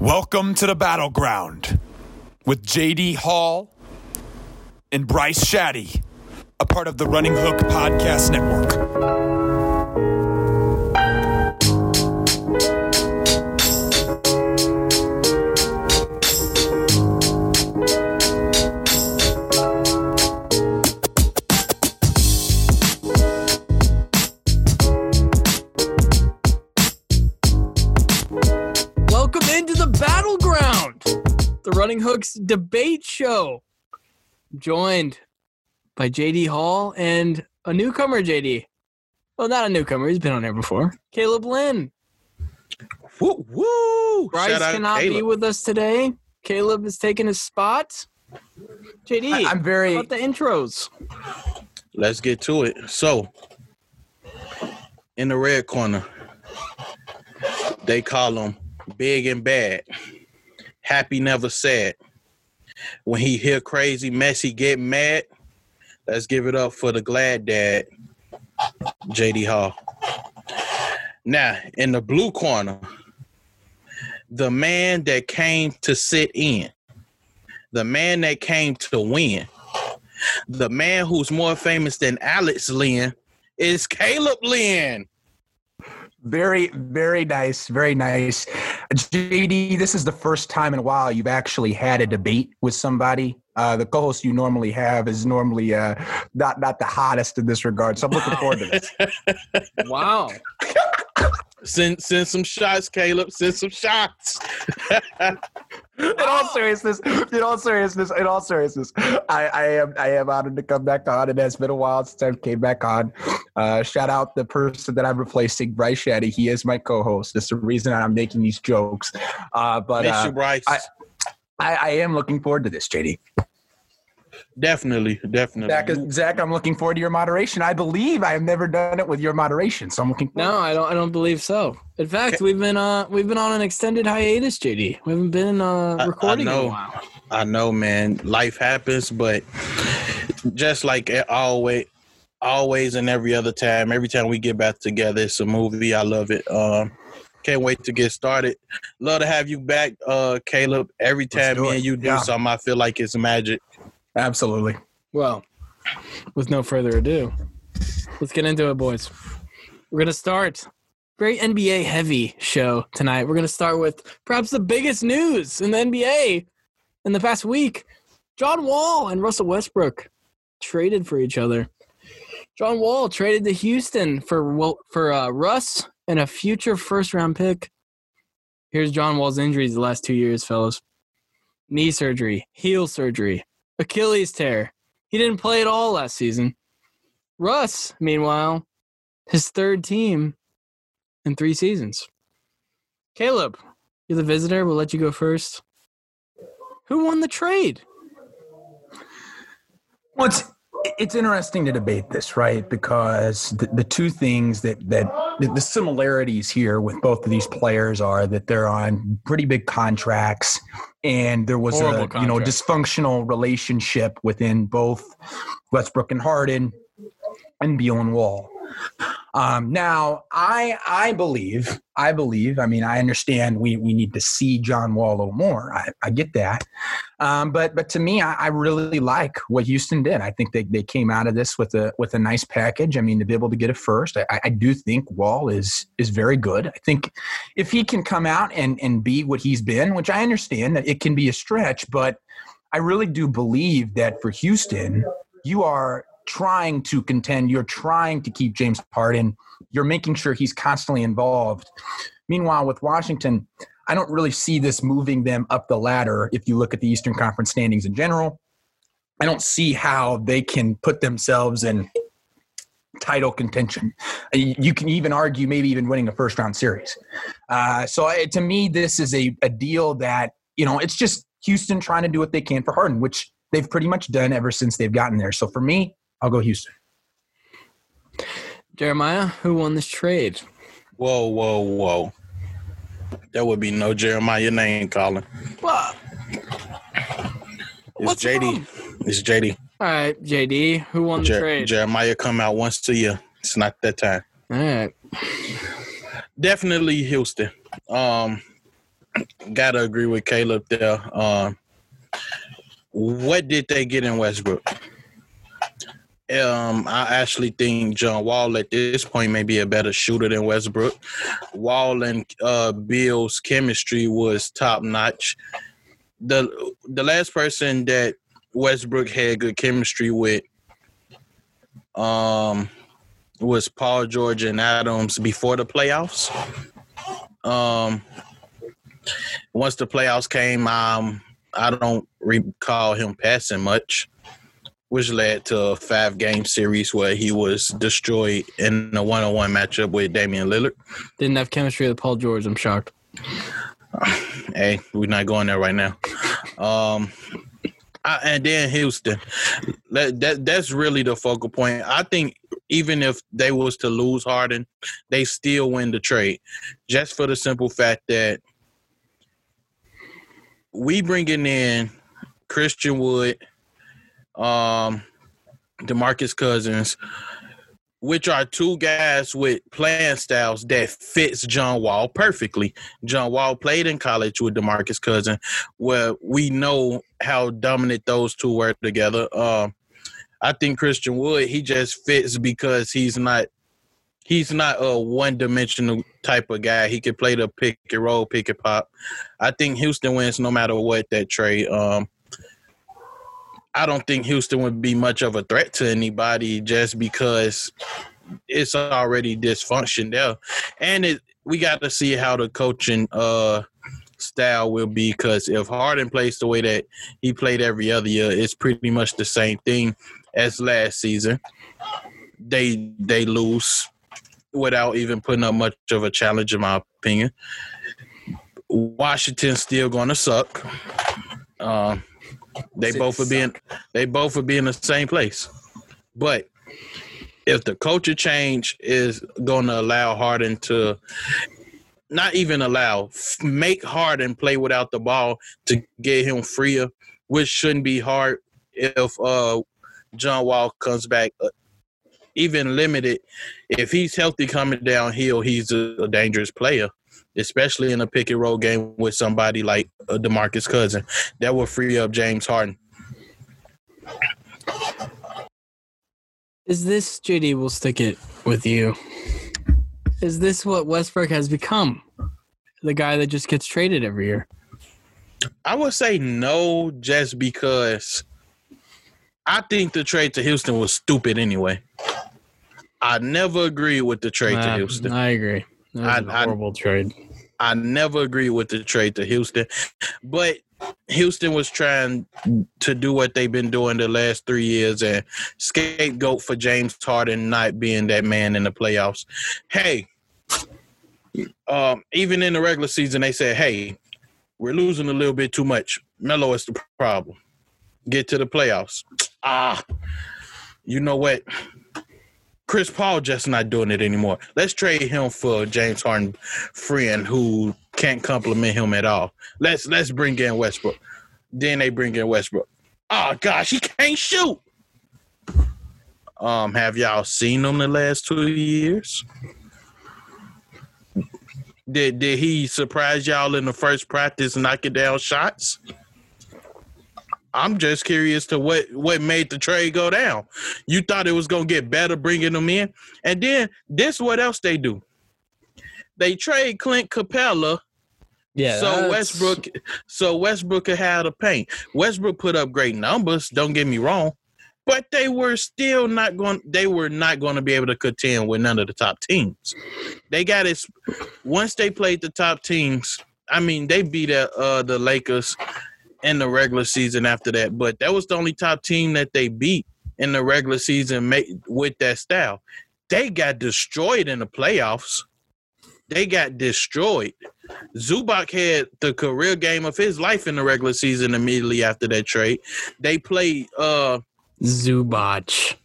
Welcome to the battleground with JD Hall and Bryce Shadday, a part of the Running Hook Podcast Network. Running Hooks debate show. Joined by JD Hall and a newcomer, JD. Well, not a newcomer, he's been on here before. Caleb Lynn. Woo woo! Bryce cannot be with us today. Caleb is taking his spot. JD, I- I'm very about the intros? Let's get to it. So, in the red corner, they call him big and bad. Happy never sad. When he hear crazy messy get mad. Let's give it up for the glad dad, JD Hall. Now, in the blue corner, the man that came to sit in, the man that came to win, the man who's more famous than Alex Lynn is Caleb Lynn. Very, very nice, very nice. JD, this is the first time in a while you've actually had a debate with somebody. Uh, the co-host you normally have is normally uh, not not the hottest in this regard, so I'm looking forward to this. Wow. Send send some shots, Caleb. Send some shots. in all seriousness, in all seriousness, in all seriousness, I, I am I am honored to come back on. It has been a while since I came back on. Uh, shout out the person that I'm replacing, Bryce Shadday. He is my co-host. That's the reason I'm making these jokes. Uh, but uh, you, Bryce. I- I, I am looking forward to this, JD. Definitely, definitely. Zach, Zach, I'm looking forward to your moderation. I believe I have never done it with your moderation, so I'm looking. Forward. No, I don't. I don't believe so. In fact, Okay. we've been uh we've been on an extended hiatus, JD. We haven't been uh I- I recording in a while. I know, man. Life happens, but just like it always, always, and every other time, every time we get back together, it's a movie. I love it. Um, can't wait to get started. Love to have you back, uh, Caleb. Every time me it. and you do Yeah. something, I feel like it's magic. Absolutely. Well, with no further ado, let's get into it, boys. We're gonna start very NBA heavy show tonight. We're gonna start with perhaps the biggest news in the NBA in the past week: John Wall and Russell Westbrook traded for each other. John Wall traded to Houston for for uh, Russ and a future first round pick. Here's John Wall's injuries the last two years, fellas: knee surgery, heel surgery, Achilles tear. He didn't play at all last season. Russ, meanwhile, his third team in three seasons. Caleb, you're the visitor. We'll let you go first. Who won the trade? Well, it's interesting to debate this, right? Because the, the two things that that the, similarities here with both of these players are that they're on pretty big contracts, and there was Horrible a you know dysfunctional relationship within both Westbrook and Harden and Beal and Wall. Um, now, I I believe I believe. I mean, I understand we we need to see John Wall a little more. I, I get that, um, but but to me, I, I really like what Houston did. I think they, they came out of this with a with a nice package. I mean, to be able to get a first, I, I do think Wall is is very good. I think if he can come out and and be what he's been, which I understand that it can be a stretch, but I really do believe that for Houston, you are trying to contend. You're trying to keep James Harden. You're making sure he's constantly involved. Meanwhile, with Washington, I don't really see this moving them up the ladder if you look at the Eastern Conference standings in general. I don't see how they can put themselves in title contention. You can even argue maybe even winning a first round series. Uh, so I, to me, this is a, a deal that, you know, it's just Houston trying to do what they can for Harden, which they've pretty much done ever since they've gotten there. So for me, I'll go Houston. Jeremiah, who won this trade? Whoa, whoa, whoa. There would be no Jeremiah name calling. Well, It's What's JD. wrong? It's JD. all right, JD, who won the trade? Jeremiah come out once a year. It's not that time. all right. Definitely Houston. Um, gotta agree with Caleb there. Um, what did they get in Westbrook? Um, I actually think John Wall at this point may be a better shooter than Westbrook. Wall and uh, Beal's chemistry was top notch. The the last person that Westbrook had good chemistry with um was Paul George and Adams before the playoffs. Um once the playoffs came, um I don't recall him passing much, which led to a five game series where he was destroyed in a one on one matchup with Damian Lillard. Didn't have chemistry with Paul George. I'm shocked. Hey, we're not going there right now. Um, I, and then Houston, that, that that's really the focal point. I think even if they was to lose Harden, they still win the trade, just for the simple fact that we bringing in Christian Wood, um, Demarcus Cousins, which are two guys with playing styles that fits John Wall perfectly. John Wall played in college with DeMarcus Cousins, where we know how dominant those two were together. Um, I think Christian Wood he just fits because he's not he's not a one dimensional type of guy. He could play the pick and roll, pick and pop. I think Houston wins no matter what that trade. Um, I don't think Houston would be much of a threat to anybody just because it's already dysfunction there, and it we got to see how the coaching uh style will be because if Harden plays the way that he played every other year, it's pretty much the same thing as last season. They they lose without even putting up much of a challenge, in my opinion. Washington's still going to suck. Um, they both would be in they both would be in the same place. But if the culture change is going to allow Harden to not even allow make Harden play without the ball to get him freer, which shouldn't be hard if uh John Wall comes back uh, even limited. If he's healthy coming downhill, he's a, a dangerous player especially in a pick and roll game with somebody like uh, Demarcus Cousin. That will free up James Harden. Is this JD? We'll stick it with you. Is this what Westbrook has become? The guy that just gets traded every year. I would say no, just because I think the trade to Houston was stupid anyway. I never agree with the trade to Houston. I agree. That was a I- I- horrible trade. I never agree with the trade to Houston, but Houston was trying to do what they've been doing the last three years and scapegoat for James Harden not being that man in the playoffs. Hey, um, even in the regular season, they said, "Hey, we're losing a little bit too much. Melo is the problem. Get to the playoffs." Ah, you know what? Chris Paul just not doing it anymore. Let's trade him for James Harden friend who can't compliment him at all. Let's let's bring in Westbrook. Then they bring in Westbrook. Oh gosh, he can't shoot. Um, have y'all seen him the last two years? Did did he surprise y'all in the first practice knocking down shots? I'm just curious to what what made the trade go down. You thought it was gonna get better bringing them in, and then this what else they do? They trade Clint Capela Yeah. so that's- Westbrook, so Westbrook could have the paint. Westbrook put up great numbers. Don't get me wrong, but they were still not going. They were not going to be able to contend with none of the top teams. They got it once they played the top teams. I mean, they beat uh, uh, the Lakers in the regular season after that, but that was the only top team that they beat in the regular season with that style. They got destroyed in the playoffs. They got destroyed. Zubac had the career game of his life in the regular season immediately after that trade. They played uh Zubac.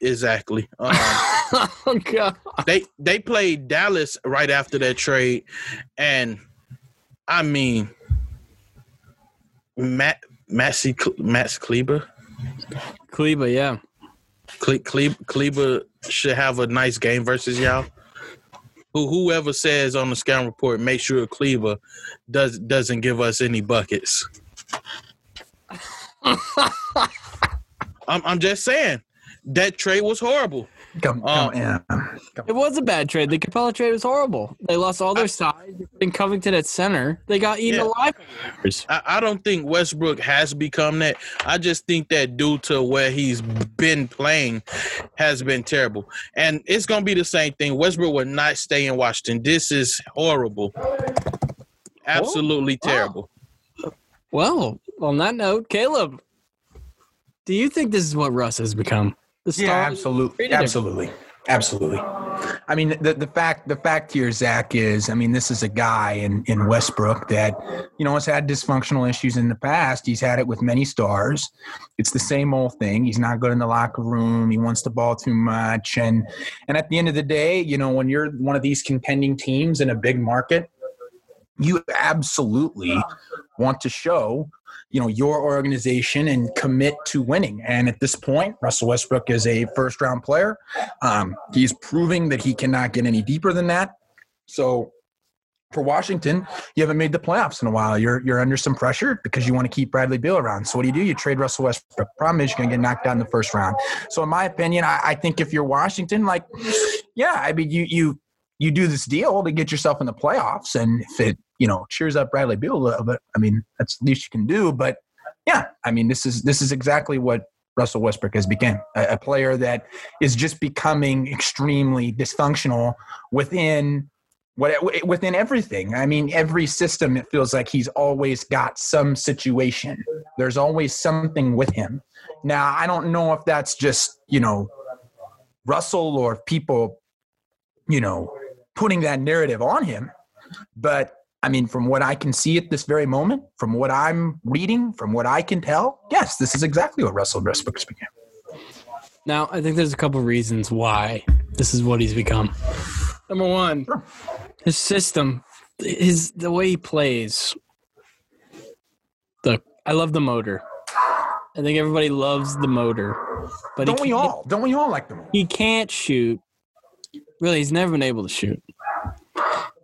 exactly. Um, oh god. they they played Dallas right after that trade, and I mean, Matt Maxi Max Kleber Kleba, yeah. Cle, Cle, Kleber should have a nice game versus y'all. who whoever says on the scout report, make sure Cleaver does doesn't give us any buckets. I'm I'm just saying that trade was horrible. Come, um, come, yeah. It was a bad trade. The Capela trade was horrible. They lost all their size. In Covington at center, they got eaten Yeah. alive. I, I don't think Westbrook has become that. I just think that due to where he's been playing has been terrible. And it's gonna be the same thing. Westbrook will not stay in Washington. This is horrible. Absolutely oh, Wow. terrible. Well, on that note, Caleb, do you think this is what Russ has become? The Yeah, star- absolutely, absolutely, absolutely. I mean, the, the fact the fact here, Zach, is I mean, this is a guy in in Westbrook that you know has had dysfunctional issues in the past. He's had it with many stars. It's the same old thing. He's not good in the locker room. He wants the ball too much, and and at the end of the day, you know, when you're one of these contending teams in a big market, you absolutely want to show you know your organization and commit to winning. And at this point russell westbrook is a first round player. Um, he's proving that he cannot get any deeper than that. So for washington you haven't made the playoffs in a while. You're you're under some pressure because you want to keep bradley beal around. So what do you do? You trade russell westbrook. Problem is you're going to get knocked out in the first round. So in my opinion I, I think if you're washington like yeah i mean you you you do this deal to get yourself in the playoffs and if it you know cheers up Bradley Beal a little bit I mean that's the least you can do but yeah I mean this is this is exactly what Russell Westbrook has become a, a player that is just becoming extremely dysfunctional within what within everything. I mean every system it feels like he's always got some situation. There's always something with him. Now I don't know if that's just you know Russell or if people you know putting that narrative on him. But I mean, from what I can see at this very moment, from what I'm reading, from what I can tell, yes, this is exactly what Russell Westbrook's became. Now, I think there's a couple reasons why this is what he's become. Number one, Sure. his system, his the way he plays. Look, I love the motor. I think everybody loves the motor, but Don't we all? Don't we all like them? He can't shoot. Really, he's never been able to shoot.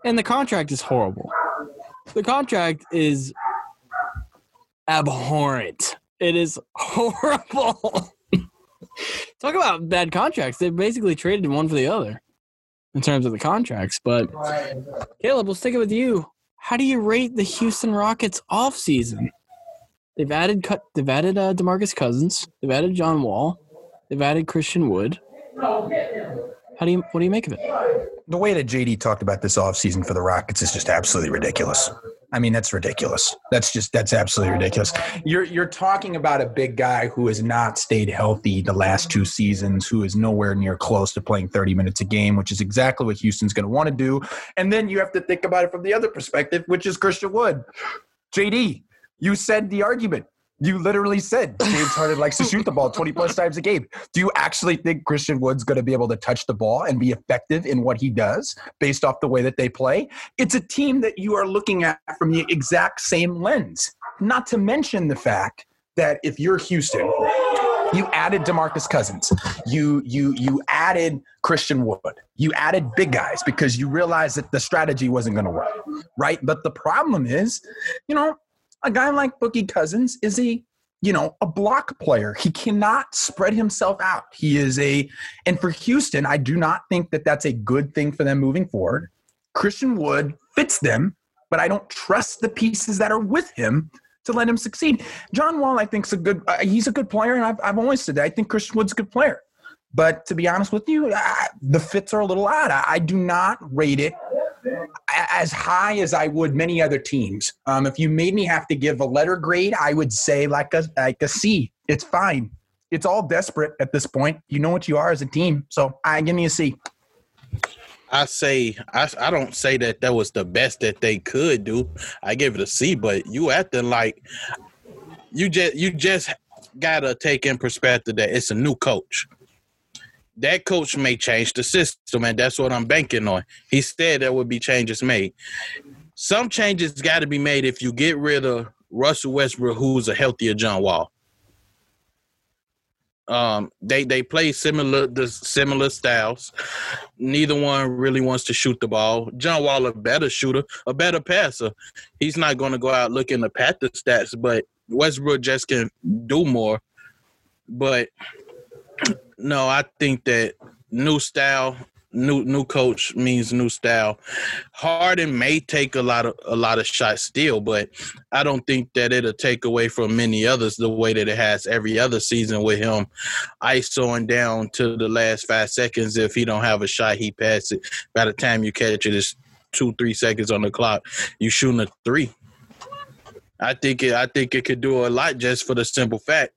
And the contract is horrible. The contract is abhorrent. It is horrible. Talk about bad contracts. They basically traded one for the other in terms of the contracts. But Caleb, we'll stick it with you. How do you rate the Houston Rockets off season? They've added cut. They've added uh, Demarcus Cousins. They've added John Wall. They've added Christian Wood. How do you? What do you make of it? The way that JD talked about this offseason for the Rockets is just absolutely ridiculous. I mean, that's ridiculous. That's just that's absolutely ridiculous. You're you're talking about a big guy who has not stayed healthy the last two seasons, who is nowhere near close to playing 30 minutes a game, which is exactly what Houston's going to want to do. And then you have to think about it from the other perspective, which is Christian Wood. JD, you said the argument. You literally said James Harden likes to shoot the ball 20 plus times a game. Do you actually think Christian Wood's going to be able to touch the ball and be effective in what he does based off the way that they play? It's a team that you are looking at from the exact same lens. Not to mention the fact that if you're Houston, you added DeMarcus Cousins. You you you added Christian Wood. You added big guys because you realized that the strategy wasn't going to work, right? But the problem is, you know, a guy like Boogie Cousins is a you know a block player. He cannot spread himself out. He is a and for Houston, I do not think that that's a good thing for them moving forward. Christian Wood fits them, but I don't trust the pieces that are with him to let him succeed. John Wall, I think, is a good. Uh, he's a good player, and I've, I've always said that. I think Christian Wood's a good player. But to be honest with you, uh, the fits are a little odd. I, I do not rate it as high as I would many other teams. Um, if you made me have to give a letter grade, I would say like a like a C. It's fine. It's all desperate at this point. You know what you are as a team, so I give me a C. I say I, I don't say that that was the best that they could do. I give it a C, but you acting like you just you just gotta take in perspective that it's a new coach. That coach may change the system, and that's what I'm banking on. He said there would be changes made. Some changes got to be made if you get rid of Russell Westbrook, who's a healthier John Wall. Um, they they play similar the similar styles. Neither one really wants to shoot the ball. John Wall a better shooter, a better passer. He's not going to go out looking to pat the stats, but Westbrook just can do more. But no, I think that new style new new coach means new style. Harden may take a lot of a lot of shots still, but I don't think that it'll take away from many others the way that it has every other season with him isoing down to the last five seconds. If he don't have a shot, he passes it. By the time you catch it, it's two three seconds on the clock. You shooting a three. I think it. I think it could do a lot just for the simple fact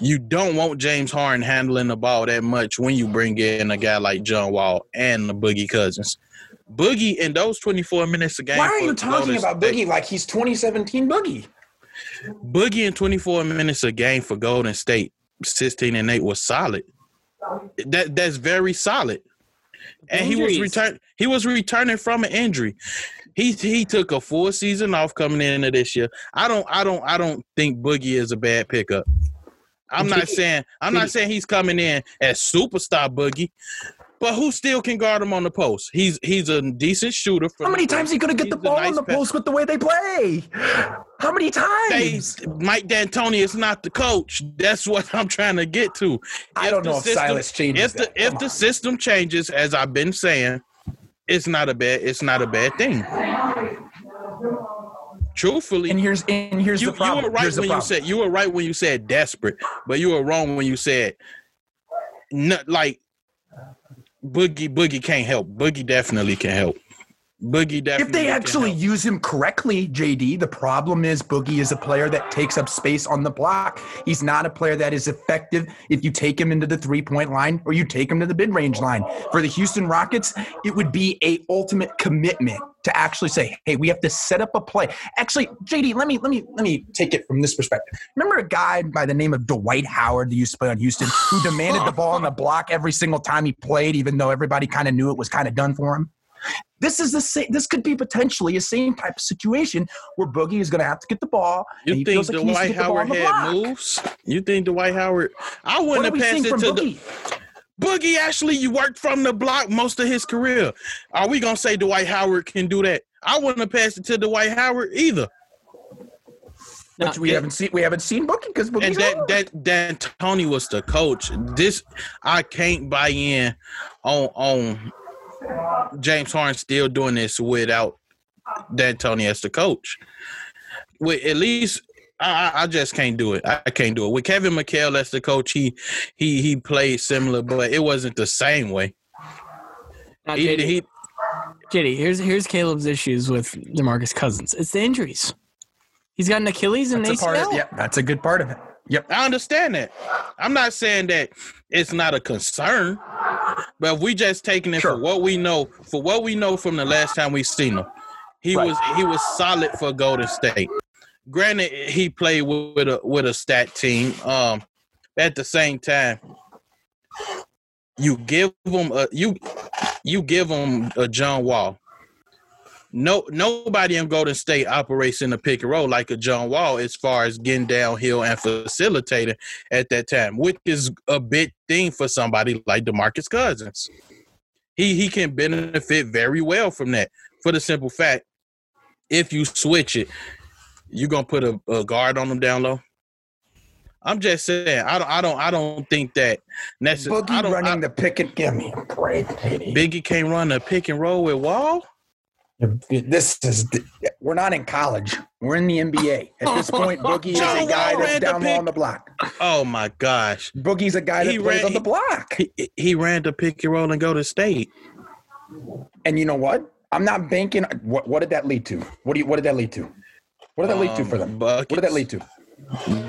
you don't want James Harden handling the ball that much when you bring in a guy like John Wall and the Boogie Cousins. Boogie in those 24 minutes a game. Why are you talking about Boogie like he's 2017 Boogie? Boogie in 24 minutes a game for Golden State, 16 and 8 was solid. That that's very solid. And Injuries. he was return he was returning from an injury. He he took a full season off coming into this year. I don't I don't I don't think Boogie is a bad pickup. I'm not saying I'm not saying he's coming in as superstar boogie, but who still can guard him on the post? He's he's a decent shooter. How many times he gonna get the ball nice on the pass. post with the way they play? How many times? They, Mike D'Antoni is not the coach. That's what I'm trying to get to. I don't know if system, Silas changes. If the if on. the system changes, as I've been saying, it's not a bad it's not a bad thing truthfully, and here's and here's you, the problem. You were right here's when you said you were right when you said desperate, but you were wrong when you said not like Boogie. Boogie can't help. Boogie definitely can help. Boogie definitely. If they actually use him correctly, JD, the problem is Boogie is a player that takes up space on the block. He's not a player that is effective if you take him into the three point line or you take him to the mid range line. For the Houston Rockets, it would be a ultimate commitment to actually say, "Hey, we have to set up a play." Actually, JD, let me let me let me take it from this perspective. Remember a guy by the name of Dwight Howard that used to play on Houston, who demanded the ball on the block every single time he played, even though everybody kind of knew it was kind of done for him. This is the same. This could be potentially a same type of situation where Boogie is going to have to get the ball. You think like Dwight Howard had moves? You think Dwight Howard? I wouldn't have passed it to Boogie? the. Boogie actually you worked from the block most of his career. Are we gonna say Dwight Howard can do that? I wouldn't have passed it to Dwight Howard either. But we haven't seen we haven't seen Boogie because Boogie. and that that D'Antoni was the coach. This I can't buy in on on James Harden still doing this without D'Antoni as the coach. With at least I, I just can't do it. I can't do it. With Kevin McHale as the coach, he he he played similar, but it wasn't the same way. Now, JD, he, JD, here's here's Caleb's issues with DeMarcus Cousins. It's the injuries. He's got an Achilles and that's ACL. Of, yeah, that's a good part of it. Yep. I understand that. I'm not saying that it's not a concern, but we just taking it sure. for what we know, for what we know from the last time we seen him, he right. was he was solid for Golden State granted, he played with a with a stat team. Um, at the same time, you give him a you you give him a John Wall. No, nobody in Golden State operates in a pick and roll like a John Wall as far as getting downhill and facilitating at that time, which is a big thing for somebody like DeMarcus Cousins. He he can benefit very well from that for the simple fact if you switch it, you're gonna put a, a guard on them down low? I'm just saying. I don't. I don't. I don't think that necessarily. Boogie running I, the pick and give me a break. Biggie can't run a pick and roll with Wall. This is. We're not in college. We're in the NBA. At this point, Boogie is a guy that's down low on the block. Oh my gosh! Boogie's a guy that he plays ran, on the block. He, he ran to pick and roll and go to state. And you know what? I'm not banking. What, what did that lead to? What do you? What did that lead to? What did that lead to for um, them? Buckets. What did that lead to?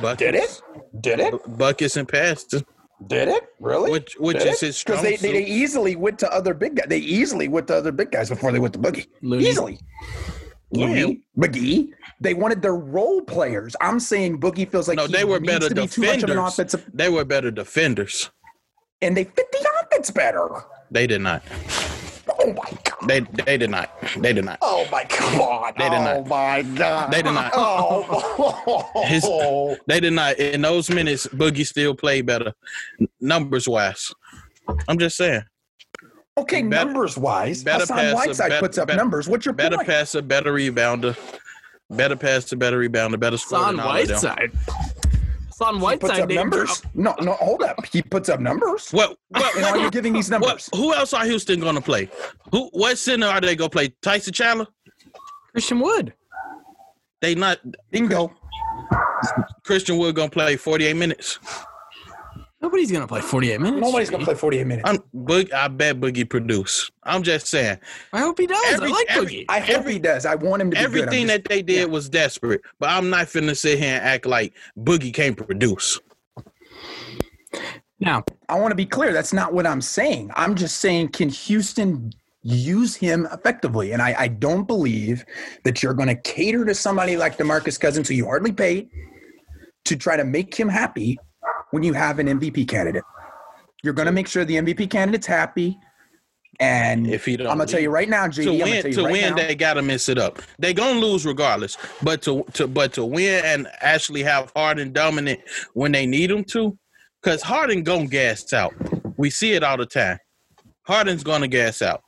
Buckets. Did it? Did it? Buckets and passes. Did it really? Which which Did is his strong Because they, they, they, easily went to other big guys. They easily went to other big guys before they went to Boogie. Looney. Easily. Looney, McGee. They wanted their role players. I'm saying Boogie feels like no, they were better to defenders. Offensive... They were better defenders, and they fit the offense better. They did not. Oh my god. They they did not. They did not. Oh my god. They did not. oh my god. They did not. Oh. His- They did not. In those minutes, Boogie still played better, numbers wise. I'm just saying, okay, better- numbers wise, better Hassan passer, Whiteside bet- puts up bet- numbers. What's your better point? passer, better rebounder, better passer, better rebounder, better It's scorer on than all of them. Whiteside. It's on He puts Whiteside. up numbers. No, no, hold up. He puts up numbers. What? What? And are you giving these what numbers? who else are Houston going to play? Who? What center are they going to play? Tyson Chandler? Christian Wood. They not. Bingo. Christian Wood going to play 48 minutes. Nobody's gonna play 48 minutes. Nobody's gonna play 48 minutes. I'm Boog, I bet Boogie produce. I'm just saying. I hope he does. Every- I like every- Boogie. I hope he does. I want him to be good. Everything just- that they did was desperate, but I'm not finna sit here and act like Boogie can't produce. now, I want to be clear. That's not what I'm saying. I'm just saying, can Houston use him effectively? And I, I don't believe that you're going to cater to somebody like Demarcus Cousins, who you hardly paid, to try to make him happy when you have an MVP candidate. You're going to make sure the MVP candidate's happy. And If he don't I'm going to tell you right now, JD, to I'm going to win, to right win, now. they gotta mess it up. They gonna lose regardless. But to, to but to win and actually have Harden dominant when they need him to, because Harden gonna gas out. We see it all the time. Harden's gonna gas out.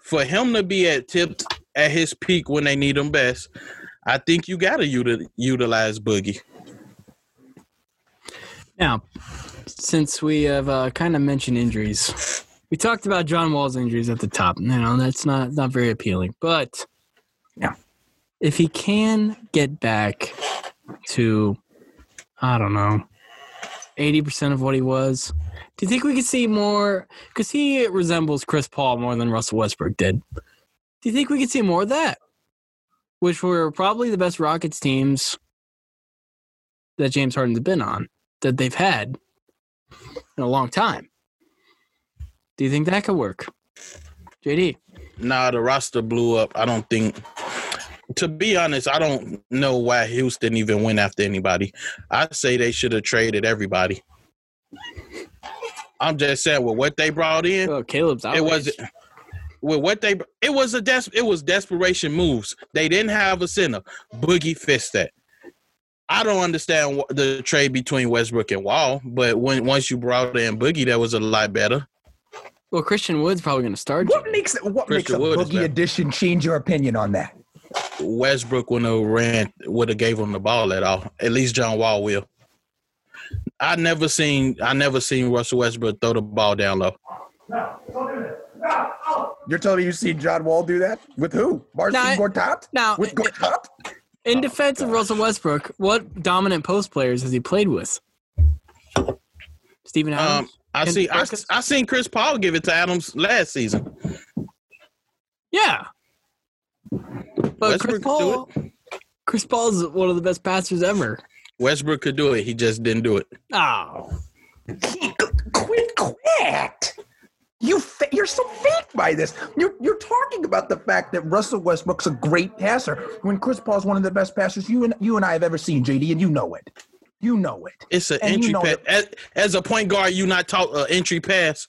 For him to be at tipped at his peak when they need him best, I think you gotta util, utilize Boogie. Now, since we have uh, kind of mentioned injuries, we talked about John Wall's injuries at the top. You know, that's not not very appealing. But Yeah. if he can get back to, I don't know, eighty percent of what he was, do you think we could see more? Because he resembles Chris Paul more than Russell Westbrook did. Do you think we could see more of that? Which were probably the best Rockets teams that James Harden's been on that they've had in a long time. Do you think that could work? JD. Nah, the roster blew up. I don't think. To be honest, I don't know why Houston even went after anybody. I say they should have traded everybody. I'm just saying with what they brought in, Oh, Caleb's it was with what they it was a des, it was desperation moves. They didn't have a center. Boogie fist that. I don't understand the trade between Westbrook and Wall, but when once you brought in Boogie, that was a lot better. Well, Christian Wood's probably going to start. What makes what Christian makes a Wood boogie addition change your opinion on that? Westbrook wouldn't have ran would have gave him the ball at all. At least John Wall will. I never seen I never seen Russell Westbrook throw the ball down low. You're telling me you seen John Wall do that with who? Marcin Gortat? now, with Gortat? In defense of Russell Westbrook, what dominant post players has he played with? Steven Adams? Um, I Can- see I, I seen Chris Paul give it to Adams last season. yeah. But Chris Westbrook Chris Paul, Chris Paul's one of the best passers ever. Westbrook could do it. He just didn't do it. Oh. Quit, quit. You fa- you're so fake by this. You're you're talking about the fact that Russell Westbrook's a great passer when Chris Paul's one of the best passers you and you and I have ever seen, JD, and you know it. You know it. It's an And you entry know pass. As, as a point guard, you not taught an entry pass.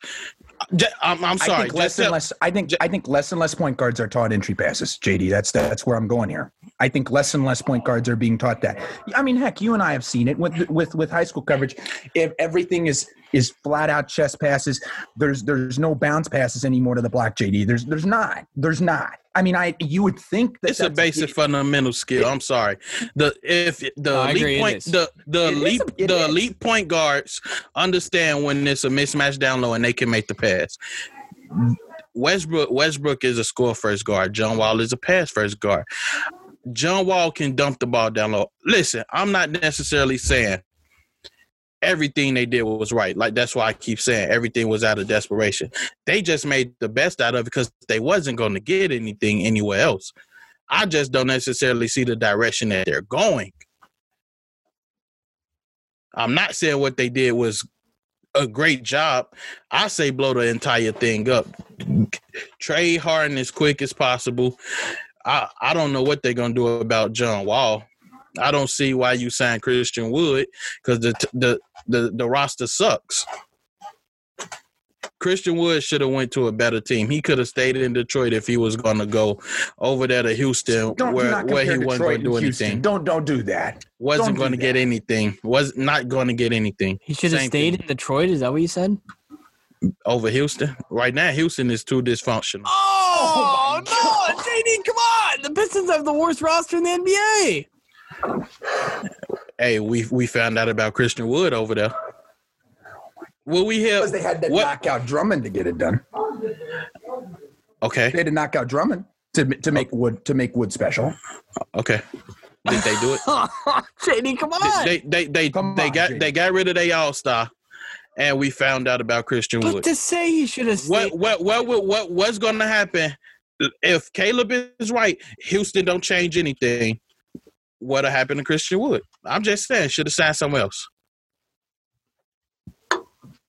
I'm, I'm I sorry. think less and less. I think I think less and less point guards are taught entry passes. JD, that's that's where I'm going here. I think less and less point guards are being taught that. I mean, heck, you and I have seen it with with with high school coverage. If everything is is flat out chest passes, there's there's no bounce passes anymore to the block. JD, there's there's not. There's not. I mean, I you would think that it's a that's- basic fundamental skill. I'm sorry. The if the No, agree, elite point the the It is elite a- the is. elite point guards understand when it's a mismatch down low and they can make the pass. Westbrook Westbrook is a score first guard. John Wall is a pass first guard. John Wall can dump the ball down low. Listen, I'm not necessarily saying everything they did was right. Like that's why I keep saying everything was out of desperation. They just made the best out of it because they wasn't going to get anything anywhere else. I just don't necessarily see the direction that they're going. I'm not saying what they did was a great job. I say blow the entire thing up. Trade Harden as quick as possible. I, I don't know what they're gonna do about John Wall. I don't see why you signed Christian Wood because the, the the the roster sucks. Christian Wood should have went to a better team. He could have stayed in Detroit if he was going to go over there to Houston, Don't do where where he compare wasn't going to do Houston. anything. Don't don't do that. Wasn't going to get anything. Was not going to get anything. He should have stayed thing. in Detroit. Is that what you said? over Houston. Right now, Houston is too dysfunctional. Oh, no, JD, come on! The Pistons have the worst roster in the NBA. Hey, we we found out about Christian Wood over there. Will we hear? Because they had to what? knock out Drummond to get it done. Okay, They had to knock out Drummond to to make Wood to make Wood special. okay. Did they do it? JD, come on! they they they Come they on, got Jay. they got rid of their all star, and we found out about Christian but Wood. to say he should have. What what what what what what's going to happen if Caleb is right? Houston don't change anything. What'll happen to Christian Wood? I'm just saying, should have signed somewhere else.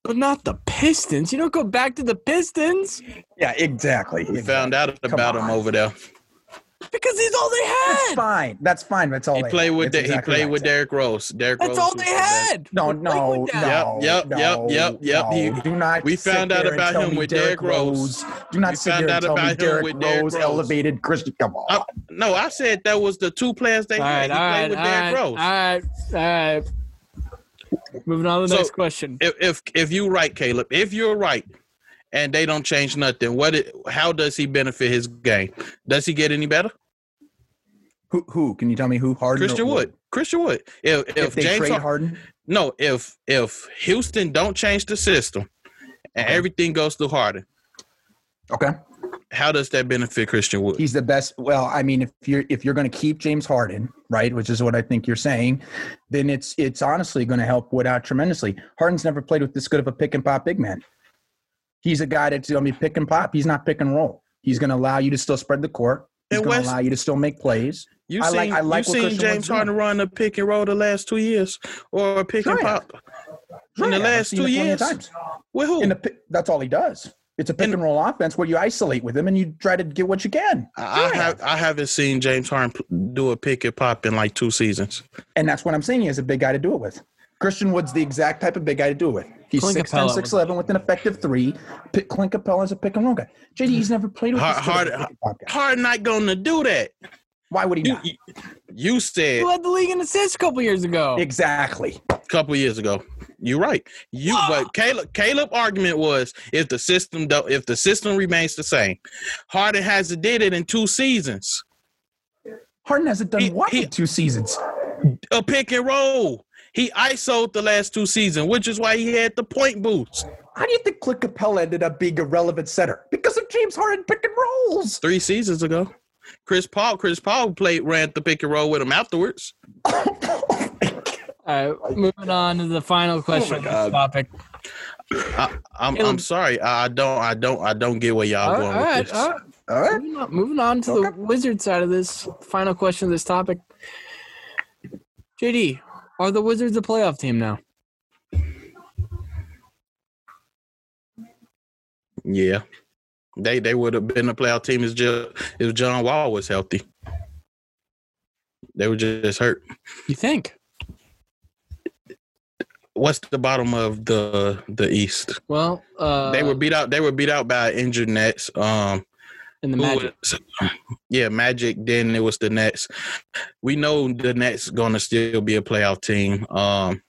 But not the Pistons. You don't go back to the Pistons Yeah, exactly. We found out Come about him on. over there. because he's all they had. That's fine. That's fine. That's all He they played had. with That's the, exactly he played with Derrick Rose. Derrick That's Rose all they had. No, With no, Lakewood no, down. Yep, no, yep, yep, yep. no. He- Do not. we found out about him with Derrick Derrick Rose. Do not We sit there and tell me about him Derrick with Derrick Rose Rose. elevated Christian. Come on. Uh, no, I said that was the two players they All had. right, He all played with all Derrick right, Rose. all right, all right. Moving on to the So- next question. if if if you right, Caleb, if you're right, and they don't change nothing, what? It, how does he benefit his game? Does he get any better? who? Who? Can you tell me who? Harden. Christian Wood. Christian Wood. If if, If, they James trade Harden, no, if if Houston don't change the system and Okay. everything goes through Harden, okay, how does that benefit Christian Wood? he's the best. Well, I mean, if you're if you're going to keep James Harden, right, which is what I think you're saying, then it's it's honestly going to help Wood out tremendously. Harden's never played with this good of a pick and pop big man. He's a guy that's going to be pick and pop. He's not pick and roll. He's going to allow you to still spread the court. He's going to allow you to still make plays. You I seen like- I like you what seen Christian James. Harden run a pick and roll the last two years or a pick Sure and pop in the last two years? with who? In the that's all he does. It's a pick In- and roll offense where you isolate with him and you try to get what you can. I, I have I haven't seen James Harden do a pick and pop in like two seasons. And that's what I'm saying. He has a big guy to do it with. Christian Wood's the exact type of big guy to do it with. He's Clint 6'10, 6'11 with an effective three. Pick, Clint Capela is a pick and roll guy. JD, he's never played with Hard- this good hard- pick and pop guy. Harden not going to do that. Why would he You, not? you, you said Who led the league in assists a couple years ago? Exactly. a couple years ago. You're right. You but Caleb Caleb argument was if the system do, if the system remains the same, Harden hasn't did it in two seasons. Harden hasn't done He- what he- in two seasons? A pick and roll. He ISO'd the last two seasons, which is why he had the point boost. How do you think Clint Capela ended up being a relevant center? Because of James Harden pick and rolls. Three seasons ago. Chris Paul, Chris Paul played ran the pick and roll with him afterwards. All right, moving on to the final oh question of this topic. I, I'm, I'm sorry. I I don't I don't I don't get where y'all All going right, with this. all right. All right. Moving on, moving on to the Wizard side of this final question of this topic. JD, are the Wizards a playoff team now? Yeah. They they would have been a playoff team if, Ju- if John Wall was healthy. They were just hurt. You think? What's the bottom of the the East? Well, uh, they were beat out. They were beat out by injured Nets. Um, in the who Magic. was- yeah, Magic. Then it was the Nets. We know the Nets going to still be a playoff team. Um,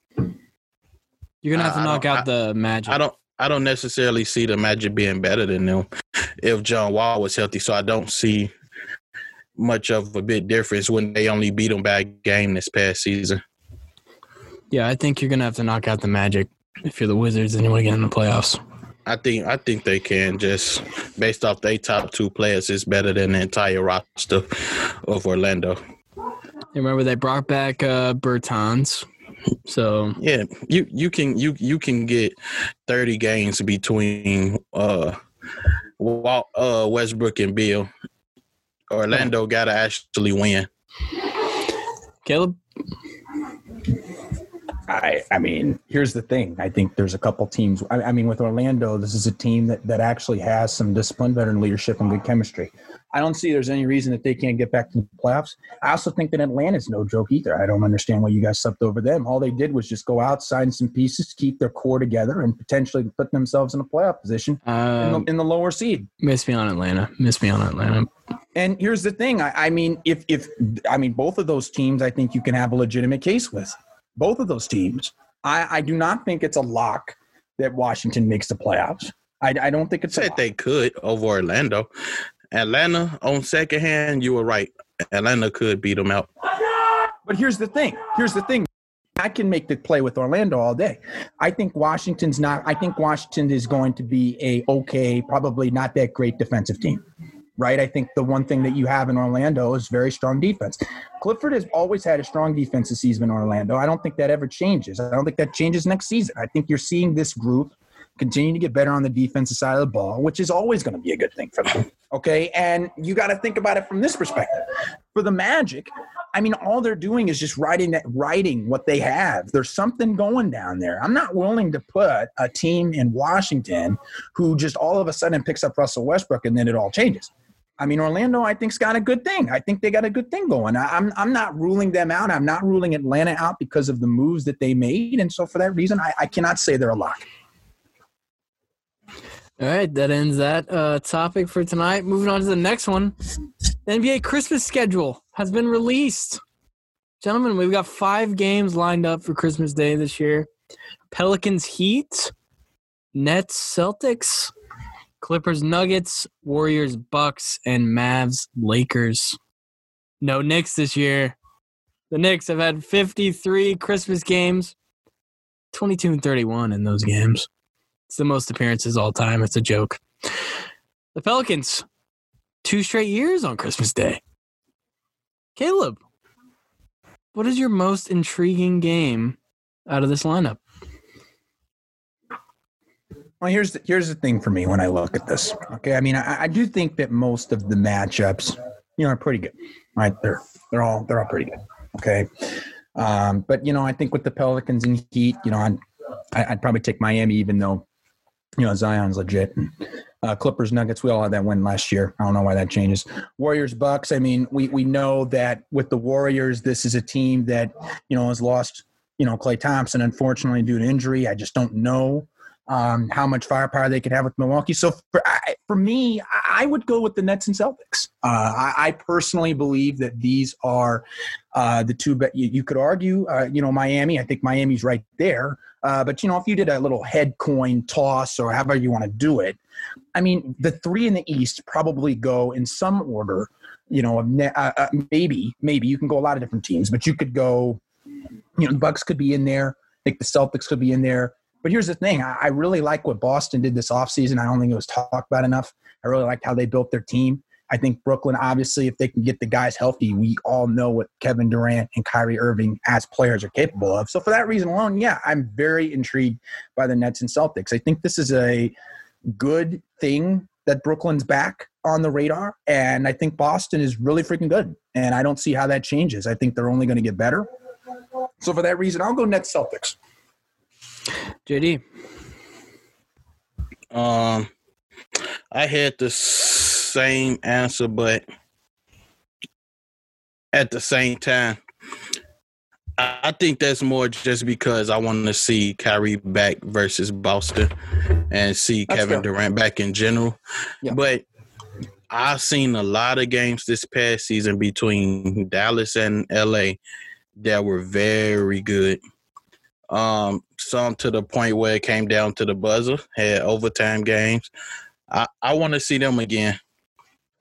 You're gonna have to I- I knock don't- out the Magic. I don't. I don't necessarily see the Magic being better than them if John Wall was healthy. So I don't see much of a big difference when they only beat them by a game this past season. yeah, I think you're gonna have to knock out the Magic if you're the Wizards and you want to get in the playoffs. I think I think they can just based off their top two players is better than the entire roster of Orlando. You remember they brought back uh, Bertans, so Yeah, you you can you you can get thirty games between uh Walt, uh Westbrook and Beal. Orlando got to actually win. Caleb. I, I mean, here's the thing. I think there's a couple teams. I, I mean, with Orlando, this is a team that, that actually has some discipline, veteran leadership, and good chemistry. I don't see there's any reason that they can't get back to the playoffs. I also think that Atlanta's no joke either. I don't understand why you guys slept over them. All they did was just go out, sign some pieces, keep their core together, and potentially put themselves in a playoff position in, Um, the, in the lower seed. miss me on Atlanta. Miss me on Atlanta. And here's the thing. I, I mean, if if I mean both of those teams, I think you can have a legitimate case with both of those teams. I, I do not think it's a lock that Washington makes the playoffs. I, I don't think it's a Said lock. they could over Orlando. Atlanta on second hand, you were right. Atlanta could beat them out. But here's the thing. Here's the thing. I can make the play with Orlando all day. I think Washington's not. I think Washington is going to be a okay, probably not that great defensive team, right? I think the one thing that you have in Orlando is very strong defense. Clifford has always had a strong defense this season in Orlando. I don't think that ever changes. I don't think that changes next season. I think you're seeing this group continue to get better on the defensive side of the ball, which is always going to be a good thing for them. Okay, and you got to think about it from this perspective. For the Magic, I mean, all they're doing is just writing that, writing what they have. There's something going down there. I'm not willing to put a team in Washington who just all of a sudden picks up Russell Westbrook and then it all changes. I mean, Orlando, I think's got a good thing. I think they got a good thing going. I- I'm, I'm not ruling them out. I'm not ruling Atlanta out because of the moves that they made, and so for that reason, I, I cannot say they're a lock. All right, that ends that uh, topic for tonight. Moving on to the next one. The NBA Christmas schedule has been released. Gentlemen, we've got five games lined up for Christmas Day this year Pelicans Heat, Nets Celtics, Clippers Nuggets, Warriors Bucks, and Mavs Lakers. No Knicks this year. The Knicks have had 53 Christmas games, 22 and 31 in those games. It's the most appearances all time. It's a joke. The Pelicans, two straight years on Christmas Day. Caleb, what is your most intriguing game out of this lineup? Well, here's the, here's the thing for me when I look at this. Okay, I mean, I, I do think that most of the matchups, you know, are pretty good. Right? They're they're all they're all pretty good. Okay, um, but you know, I think with the Pelicans and Heat, you know, I'd, I'd probably take Miami, even though you know Zion's legit. Uh, Clippers Nuggets, we all had that win last year. I don't know why that changes. Warriors Bucks. I mean, we we know that with the Warriors, this is a team that you know has lost you know Klay Thompson, unfortunately due to injury. I just don't know um, how much firepower they could have with Milwaukee. So for for me, I would go with the Nets and Celtics. Uh, I, I personally believe that these are uh, the two. But you, you could argue, uh, you know, Miami. I think Miami's right there. Uh, but you know, if you did a little head coin toss or however you want to do it, I mean, the three in the East probably go in some order. You know, uh, uh, maybe maybe you can go a lot of different teams, but you could go. You know, the Bucks could be in there. I think the Celtics could be in there. But here's the thing: I, I really like what Boston did this offseason. I don't think it was talked about enough. I really liked how they built their team. I think Brooklyn, obviously, if they can get the guys healthy, we all know what Kevin Durant and Kyrie Irving as players are capable of. So for that reason alone, yeah, I'm very intrigued by the Nets and Celtics. I think this is a good thing that Brooklyn's back on the radar, and I think Boston is really freaking good. And I don't see how that changes. I think they're only going to get better. So for that reason, I'll go Nets Celtics. JD. Um, I had the same answer, but at the same time, I think that's more just because I want to see Kyrie back versus Boston and see That's Kevin fair. Durant back in general. Yeah. But I've seen a lot of games this past season between Dallas and LA that were very good. Um, some to the point where it came down to the buzzer, had overtime games. I, I want to see them again.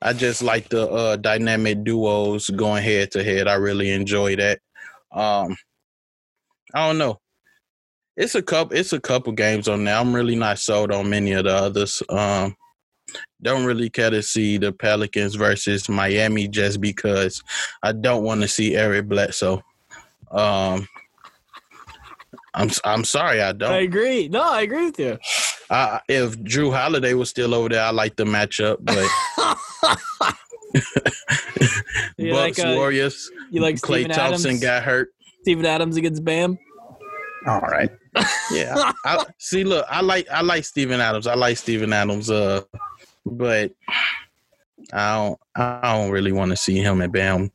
I just like the uh, dynamic duos going head to head. I really enjoy that. Um, I don't know. It's a couple. It's a couple games on there. I'm really not sold on many of the others. Um, don't really care to see the Pelicans versus Miami just because I don't want to see Eric Bledsoe. Um, I'm I'm sorry, I I don't. I agree. No, I agree with you. I, if Jrue Holiday was still over there, I like the matchup, but You Bucks like, uh, Warriors. You like Klay Steven Thompson Adams? got hurt. Steven Adams against Bam? All right. Yeah, I, I- see. Look, I like I like Steven Adams. I like Steven Adams. Uh, but I don't I don't really want to see him and Bam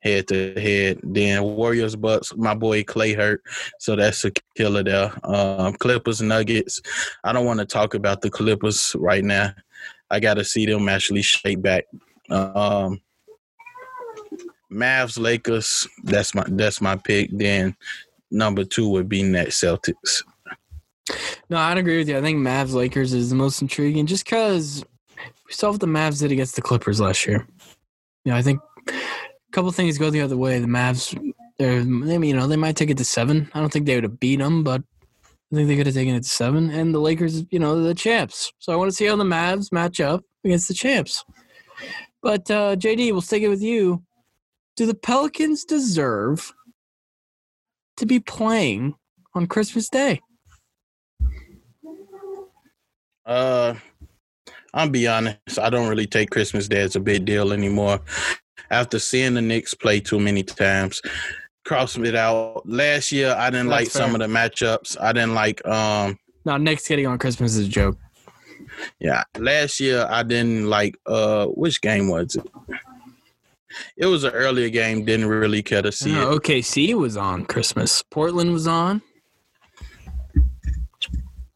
head to head. Then Warriors Bucks, my boy Klay hurt, so that's a killer there. Um, Clippers Nuggets. I don't want to talk about the Clippers right now. I got to see them actually shake back. Um, Mavs Lakers. That's my that's my pick. Then number two would be Net Celtics. No, I'd agree with you. I think Mavs Lakers is the most intriguing just because we saw what the Mavs did against the Clippers last year. Yeah, I think couple things go the other way. The Mavs, they're, they, you know, they might take it to seven. I don't think they would have beat them, but I think they could have taken it to seven. And the Lakers, you know, the champs. So I want to see how the Mavs match up against the champs. But uh, JD, we'll stick it with you. Do the Pelicans deserve to be playing on Christmas Day? Uh, I'll be honest. I don't really take Christmas Day as a big deal anymore. After seeing the Knicks play too many times, crossing it out. Last year, I didn't That's like some of the matchups. I didn't like. Um, No, Nick's getting on Christmas is a joke. yeah, last year I didn't like. Uh, which game was it? It was an earlier game. Didn't really care to see No, it. OKC was on Christmas. Portland was on.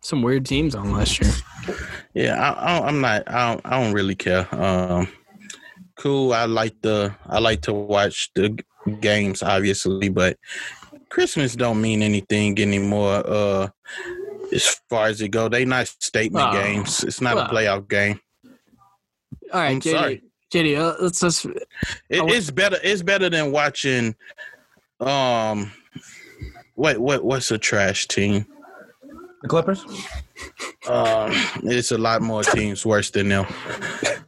Some weird teams on last year. Yeah, I, I, I'm not. I don't, I don't really care. Um, cool. I like the. I like to watch the games, obviously, but Christmas don't mean anything anymore. Uh, as far as it go, they not statement Oh, games. It's not well. a playoff game. All right, I'm JD. sorry. JD, uh, let's just. It, it's better. It's better than watching. Um, what what what's a trash team? The Clippers. Um, it's a lot more teams worse than them.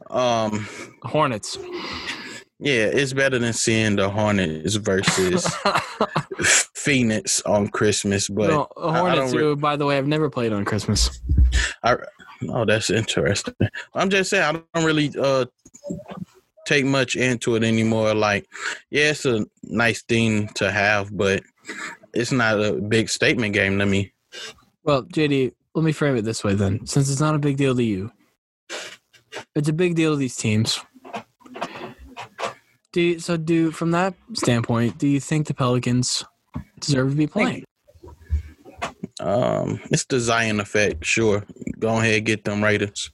Um, Hornets. yeah, it's better than seeing the Hornets versus Phoenix on Christmas. But no, I- I Hornets, re- by the way, I've never played on Christmas. I, oh, that's interesting. I'm just saying I don't really uh take much into it anymore. Like, yeah, it's a nice thing to have, but it's not a big statement game to me. Well, JD, let me frame it this way then. Since it's not a big deal to you, it's a big deal to these teams. Do you, so? Do from that standpoint, do you think the Pelicans deserve to be playing? Um, it's the Zion effect, sure. Go ahead, get them Raiders.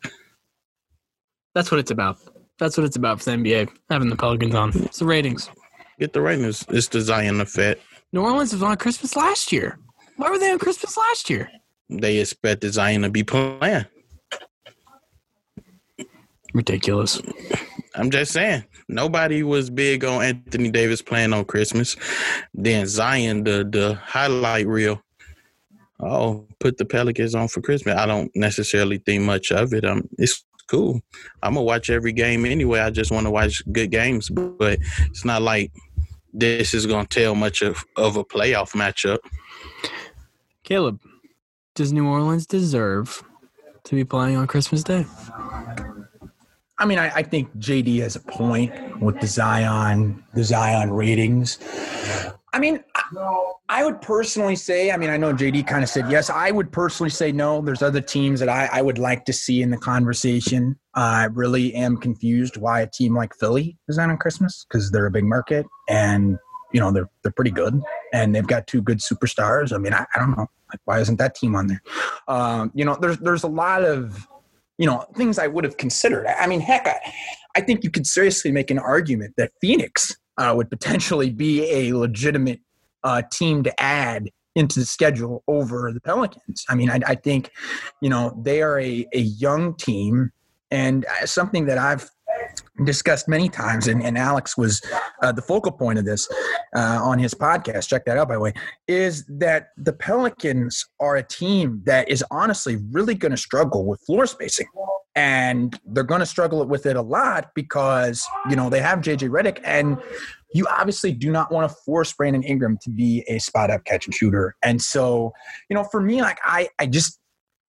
That's what it's about. That's what it's about for the NBA having the Pelicans on. It's the ratings. Get the ratings. It's the Zion effect. New Orleans was on Christmas last year. Why were they on Christmas last year? They expect the Zion to be playing. Ridiculous. I'm just saying. Nobody was big on Anthony Davis playing on Christmas. Then Zion, the the highlight reel. Oh, put the Pelicans on for Christmas. I don't necessarily think much of it. Um, it's cool. I'm gonna watch every game anyway. I just want to watch good games, but it's not like this is gonna tell much of of a playoff matchup. Caleb, does New Orleans deserve to be playing on Christmas Day? I mean, I, I think JD has a point with the Zion, the Zion ratings. I mean, I, I would personally say, I mean, I know JD kind of said yes. I would personally say no. There's other teams that I, I would like to see in the conversation. I really am confused why a team like Philly is not on Christmas because they're a big market and you know they're they're pretty good and they've got two good superstars. I mean, I, I don't know, like why isn't that team on there? Um, you know, there's there's a lot of you know things I would have considered. I, mean, heck, I, I think you could seriously make an argument that Phoenix uh, would potentially be a legitimate uh, team to add into the schedule over the Pelicans. I mean, I, I think, you know, they are a, a young team and uh, something that I've discussed many times, and, and Alex was uh, the focal point of this uh, on his podcast. Check that out, by the way. Is that the Pelicans are a team that is honestly really going to struggle with floor spacing, and they're going to struggle with it a lot because you know they have JJ Redick, and you obviously do not want to force Brandon Ingram to be a spot up catch and shooter, and so you know for me, like I I just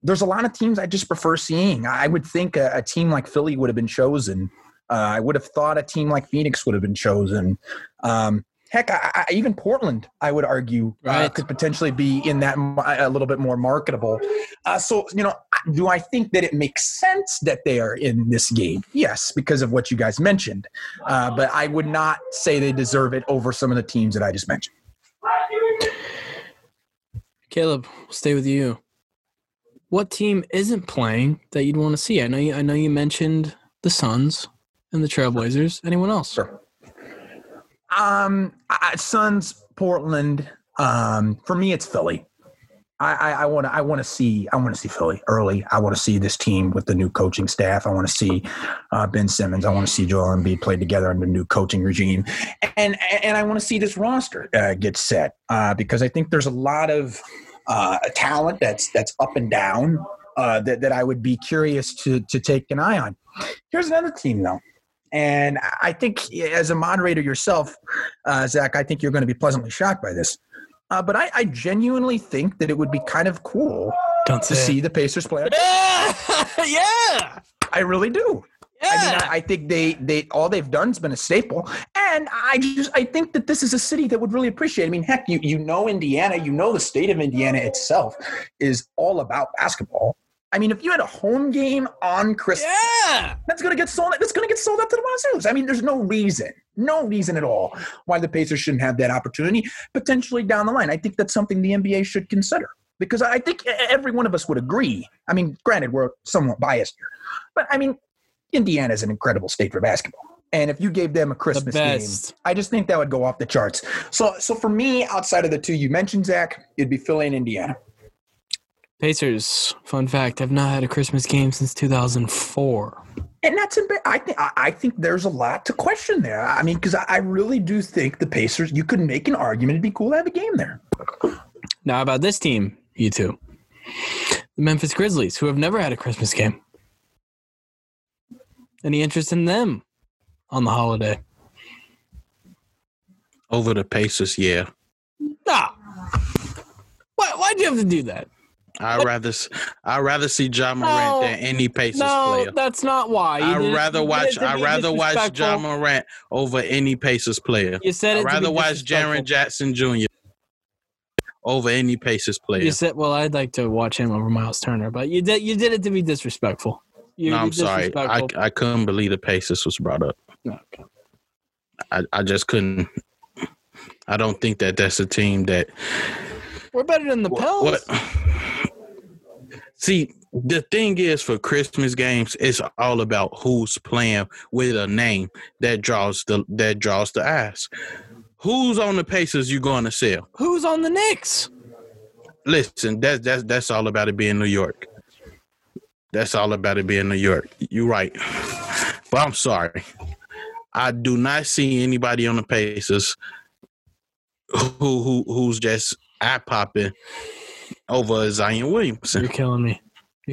there's a lot of teams I just prefer seeing. I would think a, a team like Philly would have been chosen. Uh, I would have thought a team like Phoenix would have been chosen. Um, heck, I, I, even Portland, I would argue, uh, could potentially be in that a little bit more marketable. Uh, so, you know, do I think that it makes sense that they are in this game? Yes, because of what you guys mentioned. Uh, but I would not say they deserve it over some of the teams that I just mentioned. Caleb, we'll stay with you. What team isn't playing that you'd want to see? I know you. I know you mentioned the Suns and the Trailblazers. Anyone else? Sure. Um, I, Suns, Portland. Um, for me, it's Philly. I want to I want to see I want to see Philly early. I want to see this team with the new coaching staff. I want to see uh, Ben Simmons. I want to see Joel Embiid play together under new coaching regime, and and I want to see this roster uh, get set uh, because I think there's a lot of uh, talent that's that's up and down uh, that that I would be curious to to take an eye on. Here's another team though. And I think, as a moderator yourself, uh, Zach, I think you're going to be pleasantly shocked by this. Uh, but I, I genuinely think that it would be kind of cool Don't to see the Pacers play. Yeah, yeah, I really do. yeah. I mean, I, I think they they all they've done has been a staple, and I just I think that this is a city that would really appreciate. it. I mean, heck, you you know Indiana, you know the state of Indiana itself is all about basketball. I mean, if you had a home game on Christmas, yeah. that's gonna get sold. That's gonna get sold out to the Monsters. I mean, there's no reason, no reason at all why the Pacers shouldn't have that opportunity potentially down the line. I think that's something the NBA should consider because I think every one of us would agree. I mean, granted, we're somewhat biased here, but I mean, Indiana is an incredible state for basketball. And if you gave them a Christmas game. I just think that would go off the charts. So, so for me, outside of the two you mentioned, Zach, it'd be Philly and Indiana. Pacers. Fun fact: have not had a Christmas game since 2004. And that's embar- I think I I think there's a lot to question there. I mean, because I, I really do think the Pacers. You could make an argument. It'd be cool to have a game there. Now, about this team, you two? The Memphis Grizzlies, who have never had a Christmas game. Any interest in them on the holiday? Over the Pacers, yeah. Nah. Why, why'd you have to do that? I'd rather I'd rather see Ja Morant No. than any Pacers no, player. that's not why. I'd rather watch I'd rather watch Ja. Morant over any Pacers player. You said it. I'd to rather watch Jaren. Jackson Jr. over any Pacers player. You said, "Well, I'd like to watch him over Myles Turner," but you did. You did it to be disrespectful. You, no, I'm sorry. I. I couldn't believe the Pacers was brought up. Okay. I, I just couldn't. I don't think that that's a team that. We're better than the Pels. What? See, the thing is for Christmas games, it's all about who's playing with a name that draws the that draws the eyes. Who's on the Pacers you going to sell? Who's on the Knicks? Listen, that's that's that's all about it being New York. That's all about it being New York. You're right. But I'm sorry. I do not see anybody on the Pacers who who who's just eye popping over a Zion Williamson, You're killing me.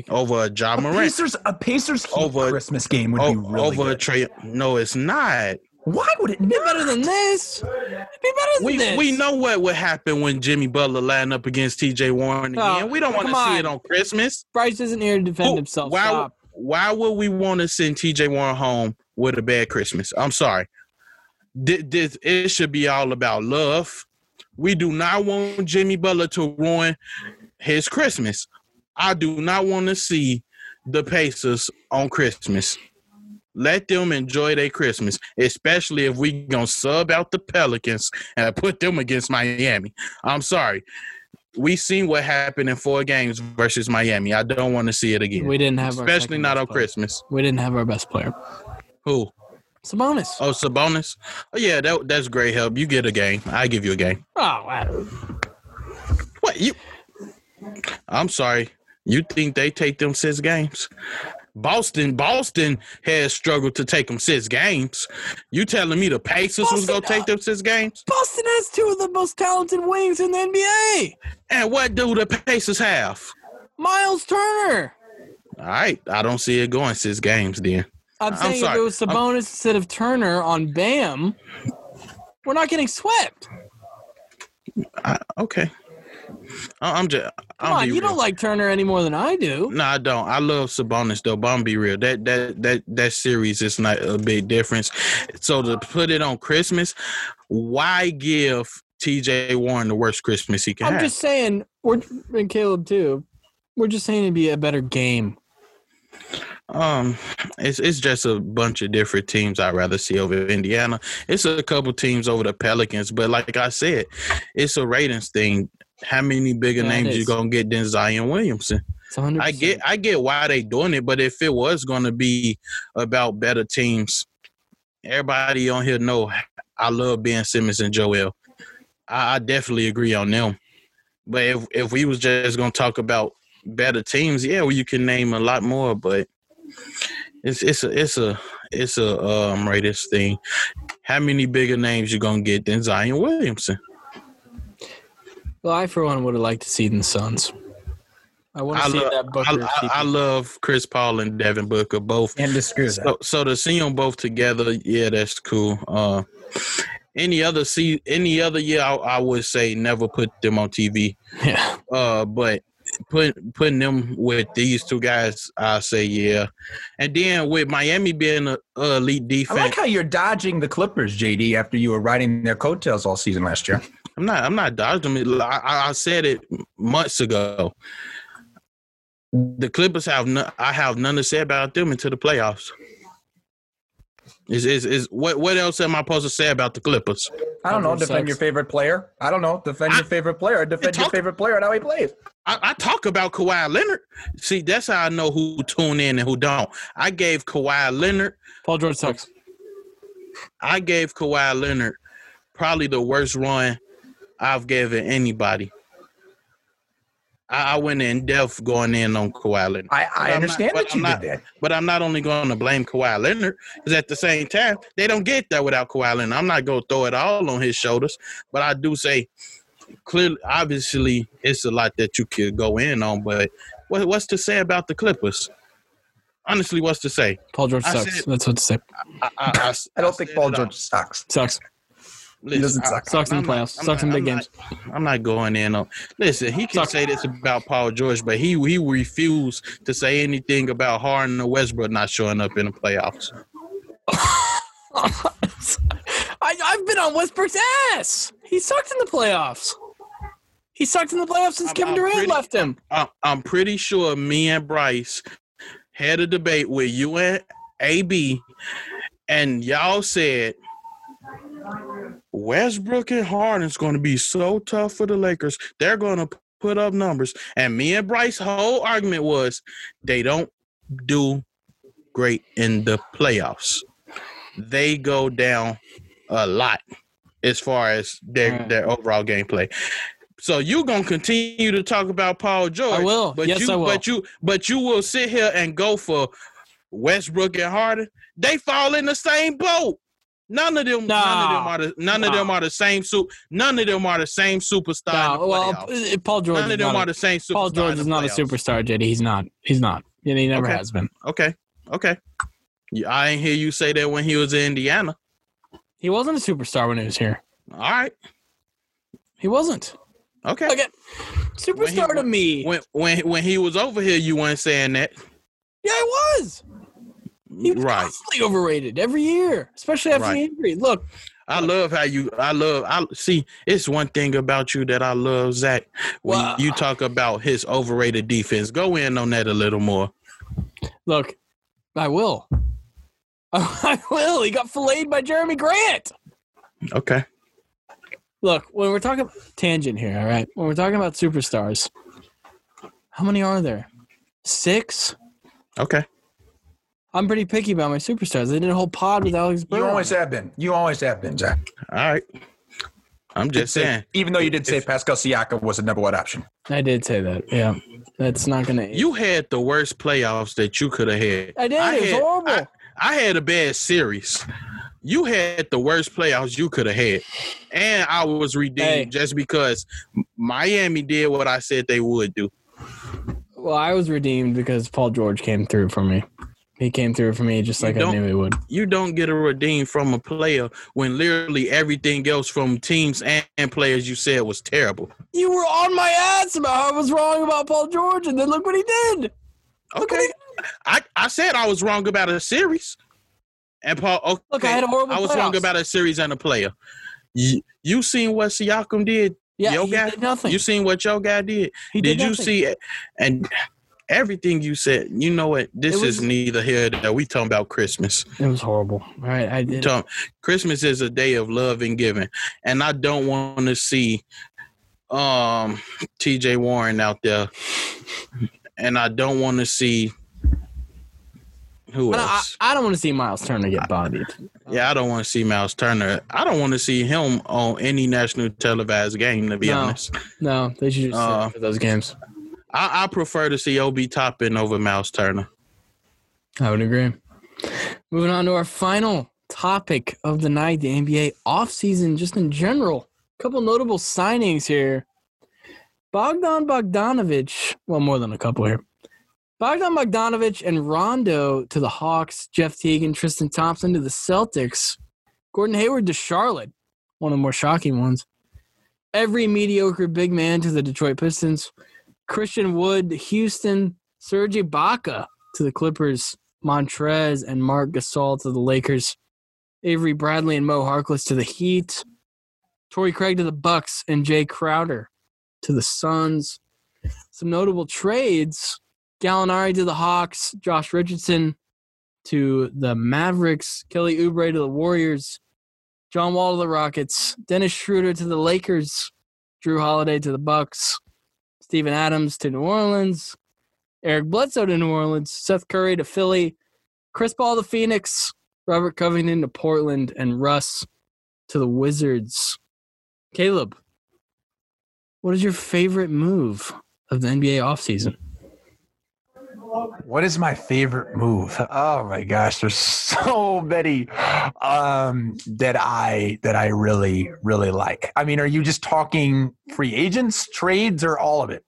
over a John A Morant, Pacers, a Pacers Heat Over- Christmas game would be really over a good. Trey. No, it's not. Why would it Be better than this. Be better than We this. we know what would happen when Jimmy Butler line up against T.J. Warren Oh, again. we don't want to see it on Christmas. Bryce isn't here to defend Who- himself. Why, Stop. why would we want to send TJ Warren home with a bad Christmas? I'm sorry. This it should be all about love. We do not want Jimmy Butler to ruin his Christmas. I do not want to see the Pacers on Christmas. Let them enjoy their Christmas, especially if we gonna sub out the Pelicans and put them against Miami. I'm sorry. We seen what happened in four games versus Miami. I don't want to see it again We didn't have especially not on player. Christmas. We didn't have our best player. Who? Sabonis. Oh, Sabonis. Oh yeah, that that's great help. You get a game. I give you a game. Oh, wow. What you? I'm sorry. You think they take them six games? Boston, Boston has struggled to take them six games. You telling me the Pacers was gonna take them six games? Boston has two of the most talented wings in the NBA. And what do the Pacers have? Myles Turner. All right, I don't see it going six games then. I'm I'm saying if it was Sabonis instead of Turner on Bam, we're not getting swept. I, okay, I'm just. Come on, you don't like Turner any more than I do. No, I don't. I love Sabonis though, but I'm be real. That that that that series is not a big difference. So to put it on Christmas, why give TJ Warren the worst Christmas he can I'm have? just saying, we're and Caleb too. We're just saying it'd be a better game. Um, it's it's just a bunch of different teams I'd rather see over Indiana. It's a couple teams over the Pelicans, but like I said, it's a ratings thing. How many bigger Yeah, names you gonna get than Zion Williamson? It's 100. I get I get why they doing it, but if it was gonna be about better teams, everybody on here know I love Ben Simmons and Joel. I, I definitely agree on them. But if if we was just gonna talk about better teams, yeah, well, you can name a lot more, but it's it's a it's a it's a um ratings thing. How many bigger names you gonna get than Zion Williamson? Well, I for one would have liked to see the Suns. I want I to see love that Booker. I, I, I love Chris Paul and Devin Booker both. And the with that. So, so to see them both together, yeah, that's cool. Uh, any other see any other year, I, I would say never put them on TV. yeah. Uh, but put putting them with these two guys, I say yeah. And then with Miami being a, a elite defense, I like how you're dodging the Clippers, JD, after you were riding their coattails all season last year. I'm not I'm not dodging it. I, I I said it months ago. The Clippers have no, I have none to say about them until the playoffs. Is is is what what else am I supposed to say about the Clippers? I don't know. Defend sucks. your favorite player. I don't know. Defend I- your favorite player. Defend your favorite player and how he plays. I, I talk about Kawhi Leonard. See, that's how I know who tune in and who don't. I gave Kawhi Leonard. Paul George sucks. I gave Kawhi Leonard probably the worst run I've given anybody. I, I went in depth going in on Kawhi Leonard. I, I understand not- that but you I'm not- did that. But I'm not only going to blame Kawhi Leonard because at the same time they don't get that without Kawhi Leonard. I'm not going to throw it all on his shoulders, but I do say clearly, obviously, it's a lot that you could go in on. But what, what's to say about the Clippers? Honestly, what's to say? Paul George I sucks. said- That's what to say. I, I, I don't think Paul it all. George sucks. Sucks. Listen, doesn't I- suck. Sucks in the I'm not- playoffs. I'm Sucks in not- big I'm games. not- I'm not going in on. Listen, he can Sucks. say this about Paul George, but he he refused to say anything about Harden or Westbrook not showing up in the playoffs. I, I've been on Westbrook's ass. He sucked in the playoffs. He sucked in the playoffs since I'm- Kevin I'm Durant pretty- left him. I, I'm pretty sure me and Bryce had a debate with you and AB, and y'all said Westbrook and Harden's going to be so tough for the Lakers. They're going to put up numbers. And me and Bryce's whole argument was they don't do great in the playoffs. They go down a lot as far as their Right. their overall gameplay. So you're gonna continue to talk about Paul George? I will. But Yes, you, I will. But you, but you will sit here and go for Westbrook and Harden. They fall in the same boat. None of them. None of them Nah. are the. None of them are the same. Su- none of them are the same superstar. the well, uh, Paul George. none of them are a, the same superstar. Paul George is not a superstar, JD. He's not. He's not. And he never Okay. has been. Okay. Okay. I ain't hear you say that when he was in Indiana. He wasn't a superstar when he was here. All right. He wasn't. Okay. Okay. Superstar to me. When when when he was over here, you weren't saying that. yeah, he was. He was Right. constantly overrated every year, especially after the Right. injury. Look, I love how you. I love. I see. It's one thing about you that I love, Zach. When Well- you talk about his overrated defense, go in on that a little more. look, I will. I will. He got filleted by Jerami Grant. Okay. Look, when we're talking tangent here, all right. When we're talking about superstars, how many are there? Six. Okay. I'm pretty picky about my superstars. They did a whole pod with Alex Burrow. You always have been. You always have been, Zach. All right. I'm just saying. Even though you did say If- Pascal Siakam was a number one option. I did say that. Yeah, that's not gonna. You had the worst playoffs that you could have had. I did. it was had, horrible. I, I had a bad series. You had the worst playoffs you could have had, and I was redeemed Hey. just because Miami did what I said they would do. well, I was redeemed because Paul George came through for me. He came through for me just like I don't- knew he would. You don't get a redeem from a player when literally everything else from teams and, and players you said was terrible. You were on my ass about how I was wrong about Paul George, and then look what he did. Okay. I, I said I was wrong about a series. And Paul, okay, Look, I had a horrible I was wrong about a series and a player. You, you seen what Siakam did? Yeah, Yo he guy, did nothing. You seen what your guy did? he did did you see it? And everything you said, you know what? This was- is neither here nor there. We talking about Christmas. It was horrible. All right, I did. talking- Christmas is a day of love and giving, and I don't want to see um T.J. Warren out there, and I don't want to see who I, I, else. I don't want to see Myles Turner get bodied. yeah, I don't want to see Myles Turner. I don't want to see him on any national televised game. To be No. honest, No, they should just Uh, for those games. I, I prefer to see Obi Toppin over Myles Turner. I would agree. Moving on to our final topic of the night, the NBA offseason, just in general. A couple notable signings here. Bogdan Bogdanovich, well, more than a couple here. Bogdan Bogdanovich and Rondo to the Hawks, Jeff Teague and Tristan Thompson to the Celtics, Gordon Hayward to Charlotte, one of the more shocking ones. Every mediocre big man to the Detroit Pistons, Christian Wood to Houston, Serge Ibaka to the Clippers, Montrezl and Marc Gasol to the Lakers, Avery Bradley and Mo Harkless to the Heat, Torrey Craig to the Bucks, and Jae Crowder to the Suns. Some notable trades: Gallinari to the Hawks, Josh Richardson to the Mavericks, Kelly Oubre to the Warriors, John Wall to the Rockets, Dennis Schroeder to the Lakers, Jrue Holiday to the Bucks, Steven Adams to New Orleans, Eric Bledsoe to New Orleans, Seth Curry to Philly, Chris Paul to Phoenix, Robert Covington to Portland, and Russ to the Wizards. Caleb, what is your favorite move of the NBA offseason? What is my favorite move? Oh my gosh, there's so many um, that I that I really really like. I mean, are you just talking free agents, trades, or all of it?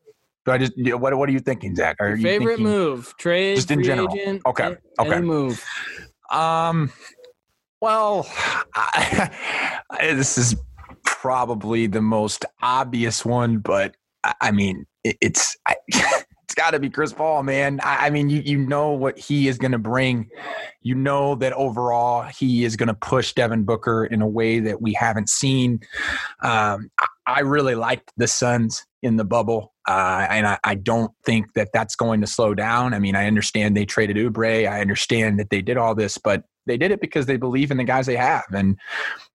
Do I just what What are you thinking, Zach? Are you favorite move, trade, Just in free general. agent, Okay, okay. any move. Um, well, I, this is probably the most obvious one, but I, I mean, it, it's I, it's got to be Chris Paul, man. I, I mean, you you know what he is going to bring. You know that overall he is going to push Devin Booker in a way that we haven't seen. Um, I, I really liked the Suns in the bubble, uh, and I, I don't think that that's going to slow down. I mean, I understand they traded Oubre. I understand that they did all this, but they did it because they believe in the guys they have. And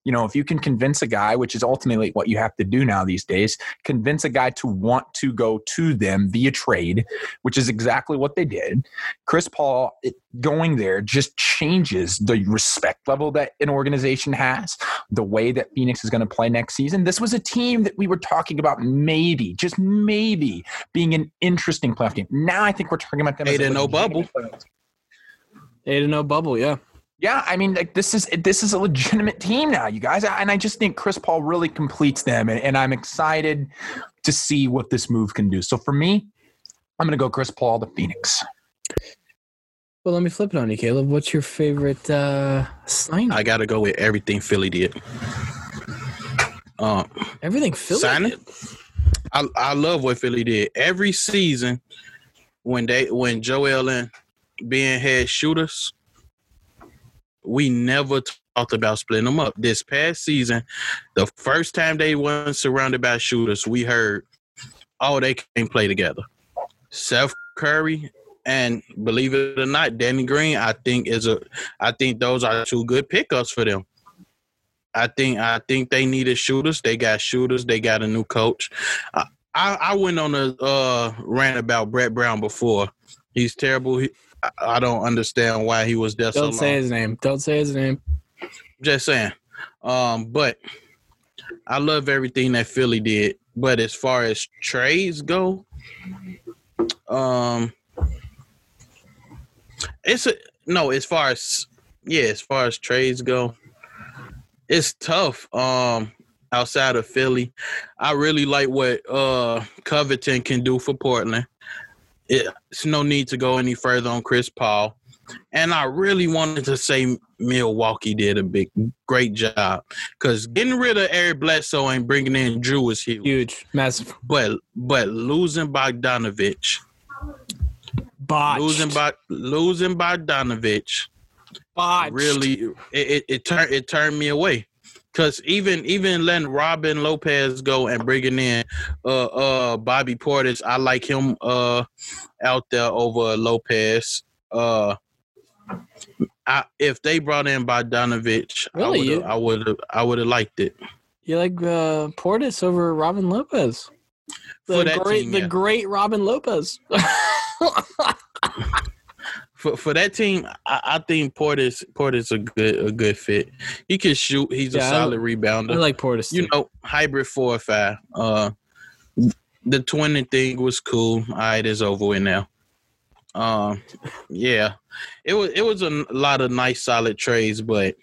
you know, if you can convince a guy, which is ultimately what you have to do now these days, convince a guy to want to go to them via trade, which is exactly what they did. Chris Paul it, going there just changes the respect level that an organization has, the way that Phoenix is going to play next season. This was a team that we were talking about maybe, just maybe, being an interesting playoff team. Now I think we're talking about them as Eight a and no bubble. playoff team. Eight to no bubble, yeah. Yeah, I mean, like this is this is a legitimate team now, you guys, and I just think Chris Paul really completes them, and, and I'm excited to see what this move can do. So for me, I'm going to go Chris Paul to Phoenix. Well, let me flip it on you, Caleb. What's your favorite uh, sign? I got to go with everything Philly did. Um, Everything Philly Signing? did. I I love what Philly did every season when they when Joel and Ben had shooters. We never talked about splitting them up. This past season, the first time they weren't surrounded by shooters, we heard, "Oh, they can't play together." Seth Curry and believe it or not, Danny Green, I think is a, I think those are two good pickups for them. I think I think they needed shooters. They got shooters. They got a new coach. I, I, I went on a uh, rant about Brett Brown before. He's terrible. He, I, don't understand why he was there Don't long. say his name. Don't say his name. Just saying. Um, but I love everything that Philly did. But as far as trades go, um, it's a no. As far as yeah, as far as trades go, it's tough. Um, outside of Philly, I really like what uh Covington can do for Portland. It, it's no need to go any further on Chris Paul. And I really wanted to say Milwaukee did a big, great job because getting rid of Eric Bledsoe and bringing in Jrue was huge. Huge, massive. But but losing Bogdanovich, Botched. losing by losing Bogdanovich, Botched. really it it, it turned it turned me away. Cause even even letting Robin Lopez go and bringing in uh uh Bobby Portis, I like him uh out there over Lopez. Uh I, if they brought in Bogdanovich, Really? I would have I would have liked it. You like uh, Portis over Robin Lopez? The great, team, the great Robin Lopez. For for that team, I, I think Portis Portis a good a good fit. He can shoot. He's Yeah, a solid I rebounder. I like Portis. you know, hybrid four or five. Uh, the twinning thing was cool. All right, it's over with now. Um, yeah, it was it was a lot of nice solid trades, but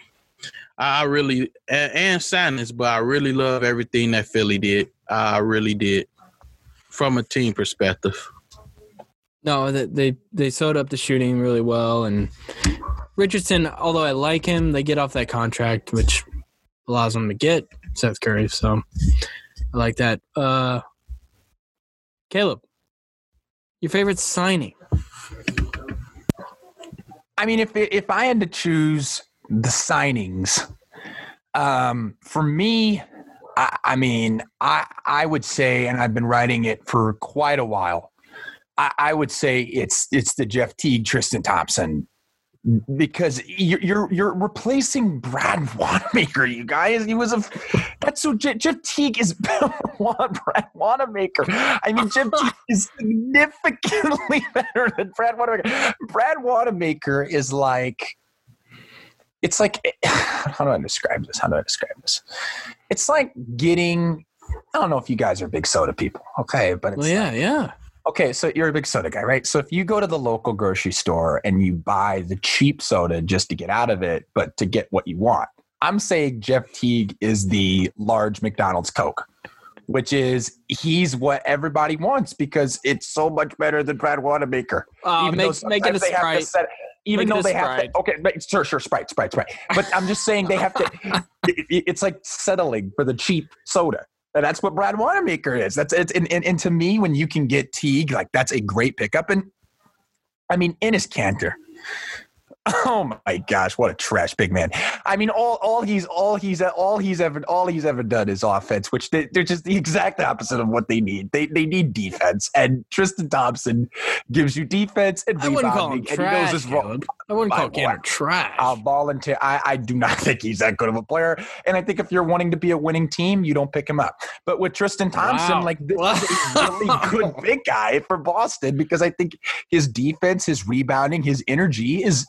I I really and, and signings, but I really love everything that Philly did. I really did, from a team perspective. No, they they sewed up the shooting really well, and Richardson. Although I like him, they get off that contract, which allows them to get Seth Curry. So I like that. Uh, Caleb, your favorite signing? I mean, if if I had to choose the signings, um, for me, I, I mean, I I would say, and I've been writing it for quite a while. I, I would say it's it's the Jeff Teague, Tristan Thompson, because you're you're, you're replacing Brad Wanamaker. You guys, he was a that's so Jeff, Jeff Teague is Brad Wanamaker. I mean, Jeff Teague is significantly better than Brad Wanamaker. Brad Wanamaker is like, it's like, eh, how do I describe this? How do I describe this? It's like getting. I don't know if you guys are big soda people, okay, but it's Well, yeah, yeah. Okay, so you're a big soda guy, right? So if you go to the local grocery store and you buy the cheap soda just to get out of it, but to get what you want, I'm saying Jeff Teague is the large McDonald's Coke, which is he's what everybody wants because it's so much better than Brad Wanamaker. Uh, Even though make make it a sometimes they have to sprite. set- even Make though they have Sprite. to, okay, but sure, sure, Sprite, Sprite, Sprite. But I'm just saying they have to. it- it's like settling for the cheap soda. And that's what Brad Wanamaker is. That's it's and, and, and to me, when you can get Teague, like that's a great pickup. And I mean, Enes Kanter. Oh my gosh, what a trash big man! I mean, all all he's all he's all he's ever all he's ever done is offense, which they, they're just the exact opposite of what they need. They they need defense, and Tristan Thompson gives you defense and I wouldn't call him rebounding, he knows trash. his role. Caleb. I wouldn't call boy. trash. I'll volunteer. I, I do not think he's that good of a player. And I think if you're wanting to be a winning team, you don't pick him up. But with Tristan Thompson, Wow. like this Wow. is a really good big guy for Boston because I think his defense, his rebounding, his energy is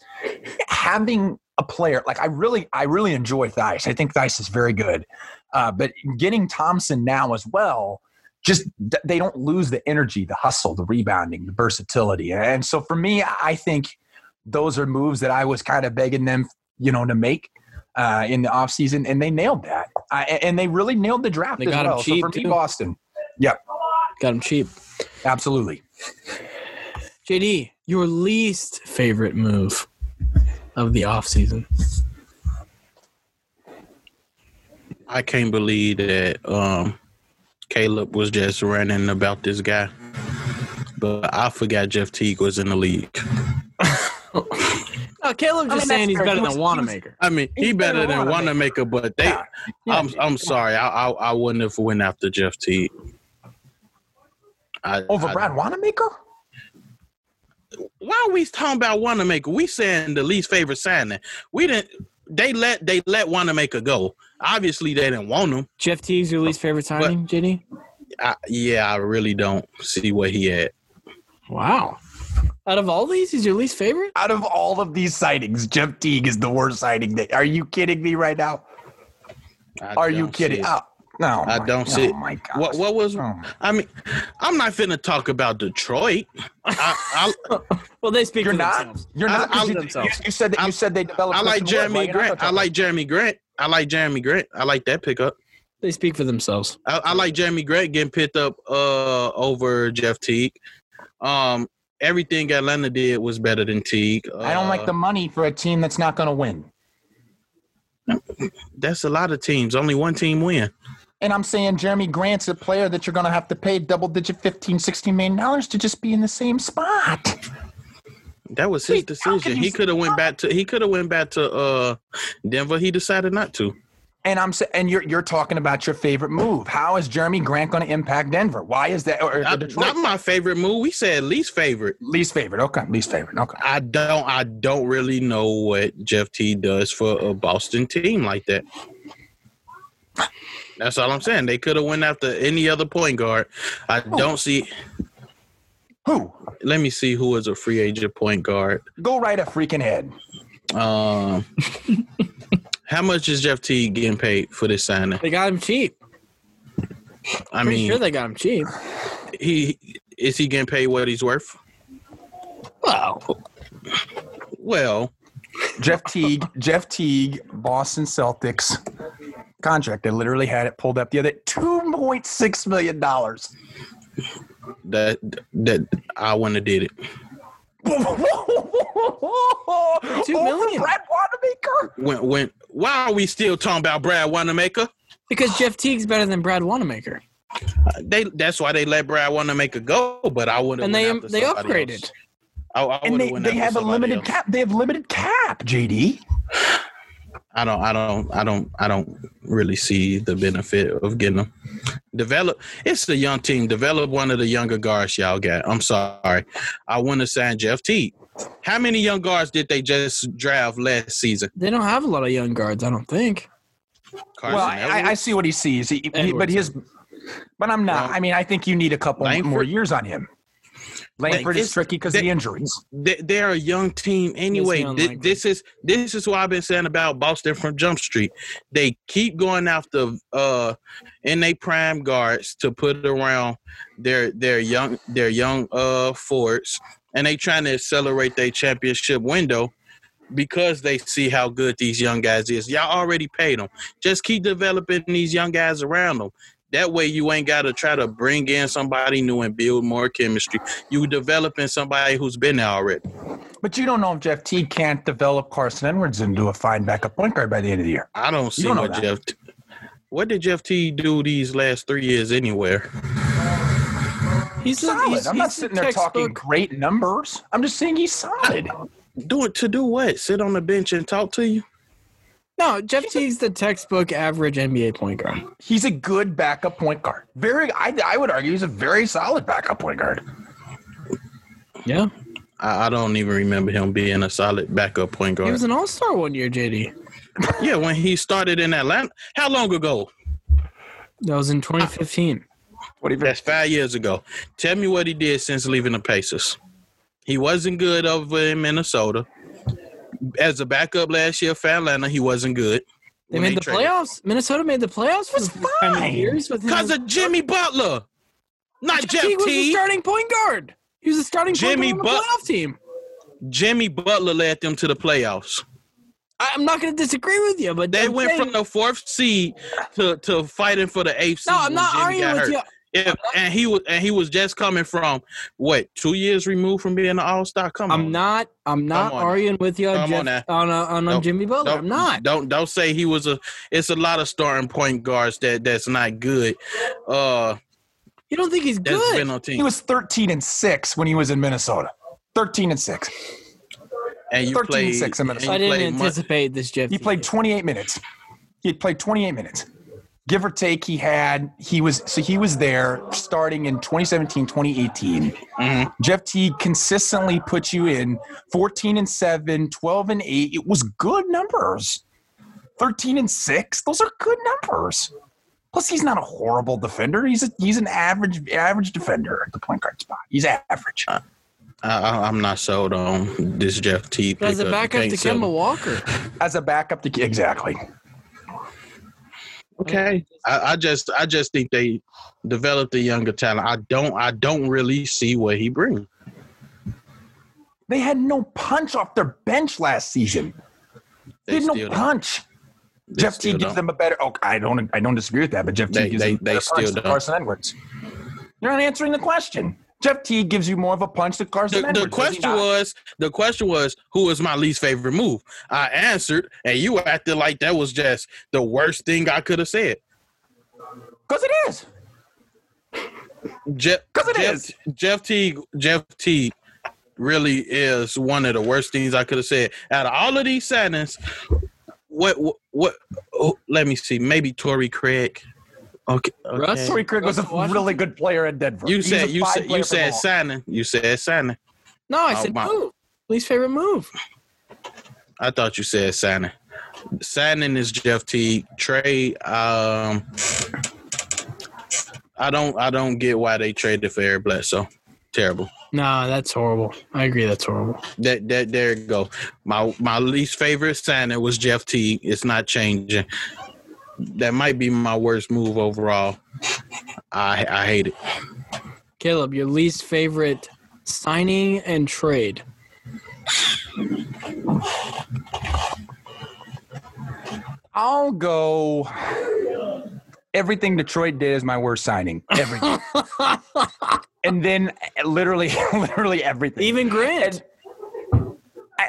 having a player like I really, I really enjoy Theis. I think Theis is very good. Uh, but getting Thompson now as well, just they don't lose the energy, the hustle, the rebounding, the versatility. And so for me, I think those are moves that I was kind of begging them, you know, to make uh, in the offseason, and they nailed that. I, and they really nailed the draft They as got him well. So cheap, for me, too. Boston, yep, Got him cheap. absolutely. JD, your least favorite move of the offseason. I can't believe that um, Caleb was just ranting about this guy. But I forgot Jeff Teague was in the league. Oh, Caleb I just mean, saying he's fair. better He than was- he Wanamaker. I mean, he He's better better than than Wanamaker, but they. Yeah. Yeah. I'm I'm sorry. I, I I wouldn't have went after Jeff Teague. I, Over I- Brad Wanamaker? Why are we talking about Wanamaker? We saying the least favorite signing. We didn't. They let they let Wanamaker go. Obviously, they didn't want him. Jeff Teague's your least favorite signing, JD? I, yeah, I really don't see what he had. Wow. Out of all these, he's your least favorite? Out of all of these sightings, Jeff Teague is the worst sighting. That, are you kidding me right now? I Are you kidding? it. Uh, Oh, no, I my- don't see Oh it. my god! What what was? Oh. I mean, I'm not finna talk about Detroit. I, I, Well, they speak You're for not. themselves. You're I- I- you, themselves. you, you said that. I- you said they developed. I like Christian Wood. Jerami you're not Grant. I like Jerami Grant. I like Jerami Grant. I like that pickup. They speak for themselves. I, I like Jerami Grant getting picked up uh over Jeff Teague. Um, everything Atlanta did was better than Teague. I don't like Uh, the money for a team that's not going to win. That's a lot of teams. Only one team win. And I'm saying Jerami Grant's a player that you're going to have to pay double digit 15, 16 million dollars to just be in the same spot. That was his Wait, decision. He could have went back to he could have went back to uh Denver. He decided not to. And I'm and you're you're talking about your favorite move. How is Jerami Grant going to impact Denver? Why is that? Or, or Not, not my favorite move. We said least favorite. least favorite. Okay, least favorite. Okay. I don't I don't really know what Jeff T does for a Boston team like that. That's all I'm saying. They could have went after any other point guard. I don't see Who? let me see who is a free agent point guard. Go right a freaking head. Um how much is Jeff T getting paid for this signing? They got him cheap. I Pretty mean sure they got him cheap. he is he getting paid what he's worth? Well, Well, Jeff Teague. Jeff Teague. Boston Celtics contract. They literally had it pulled up the other two point six million dollars. that that I wouldn't have did it. Two million. Brad Wanamaker. When when why are we still talking about Brad Wanamaker? because Jeff Teague's better than Brad Wanamaker, They that's why they let Brad Wanamaker go, but I would have and they they upgraded. I, I And would've they, they have a limited else. cap. They have limited cap. JD. I don't I don't I don't I don't really see the benefit of getting them. Develop it's the young team. Develop one of the younger guards y'all got. I'm sorry. I want to sign Jeff Teague. How many young guards did they just draft last season? They don't have a lot of young guards, I don't think. Carson well, I, I, I see what he sees. He, he- but Edwards. his, but I'm not. Well, I mean, I think you need a couple Langford- more years on him. Langford is it's- tricky because the injuries. they, they're a young team anyway. young This is this is what I've been saying about Boston from Jump Street. They keep going after uh in they prime guards to put around their their young their young uh forwards, and they trying to accelerate their championship window because they see how good these young guys is. Y'all already paid them. Just keep developing these young guys around them. That way, you ain't got to try to bring in somebody new and build more chemistry. You developing somebody who's been there already. But you don't know if Jeff Teague can't develop Carson Edwards into a fine backup point guard by the end of the year. I don't see don't what that. Jeff. What did Jeff Teague do these last three years anywhere? He's a- Solid. he's- I'm not he's a sitting there talking textbook- great numbers. I'm just saying he's solid. Do it to do what? Sit on the bench and talk to you? No, Jeff Teague's the textbook average NBA point guard. He's a good backup point guard. Very, I, I would argue he's a very solid backup point guard. Yeah, I, I don't even remember him being a solid backup point guard. he was an All Star one year. JD. yeah, when he started in Atlanta. How long ago? That was in 2015. What? That's five years ago. Tell me what he did since leaving the Pacers. He wasn't good over in Minnesota. As a backup last year for Atlanta, he wasn't good. They made the traded- playoffs. Minnesota made the playoffs for That's the first time in fine. years. Because of Jimmy Butler. Not Jeff Jeff Teague was the starting point guard. He was the starting Jimmy point guard on the But- playoff team. Jimmy Butler led them to the playoffs. I'm not going to disagree with you, but They I'm went saying- from the fourth seed to, to fighting for the eighth seed. No, I'm not arguing with hurt. you. Yeah, and he was and he was just coming from what two years removed from being an all star. Come on, I'm not. I'm not on. arguing with you Come on Jeff, now. on uh, on, on Don't- Jimmy Butler. I'm not. Don't don't say he was a. It's a lot of starting point guards that that's not good. Uh, You don't think he's good? been on He was 13 and six when he was in Minnesota. 13 and six. And you 13 played. six in Minnesota. I didn't played mu- anticipate this, Jeff. He played 28 minutes. He played 28 minutes. Give or take, he had, he was, so he was there starting in 2017, 2018. Mhm. Jeff Teague consistently put you in 14 and 7, 12 and 8. It was good numbers. 13 and 6, those are good numbers. Plus, he's not a horrible defender. He's a, he's an average average defender at the point guard spot. He's average. I, I, I'm not sold on this Jeff Teague. as a backup to sell Kemba. Walker. As a backup to exactly. Okay. I, I just I just think they developed a younger talent. I don't I don't really see what he brings. They had no punch off their bench last season. They, had no don't. punch. They Jeff Teague gives don't. them a better. Oh, I don't. I don't disagree with that. But Jeff Teague They- gives they- them a they still punch don't. Carson Edwards. You're not answering the question. Jeff Teague gives you more of a punch than Carson The, Edwards. the question was the question was who was my least favorite move? I answered, and you acted like that was just the worst thing I could have said. because it is. Jeff, 'Cause it Jeff, is. Jeff Teague. Jeff Teague. Really is one of the worst things I could have said. Out of all of these signings, what what, what oh, let me see, maybe Torrey Craig. Okay, Russ? okay. Torrey Craig was a Washington? really good player in Denver. You said you fine said you said ball. signing. You said signing. No, I Oh, said my- move. Least favorite move. I thought you said signing. Signing is Jeff Teague. Trade. Um, I don't. I don't get why they traded for Eric Bledsoe. Terrible. Nah, that's horrible. I agree. That's horrible. That that there you go. My my least favorite signing was Jeff Teague. It's not changing. That might be my worst move overall. I I hate it. Caleb, your least favorite signing and trade. I'll go. Everything Detroit did is my worst signing. Everything. and then literally, literally everything. Even Grant.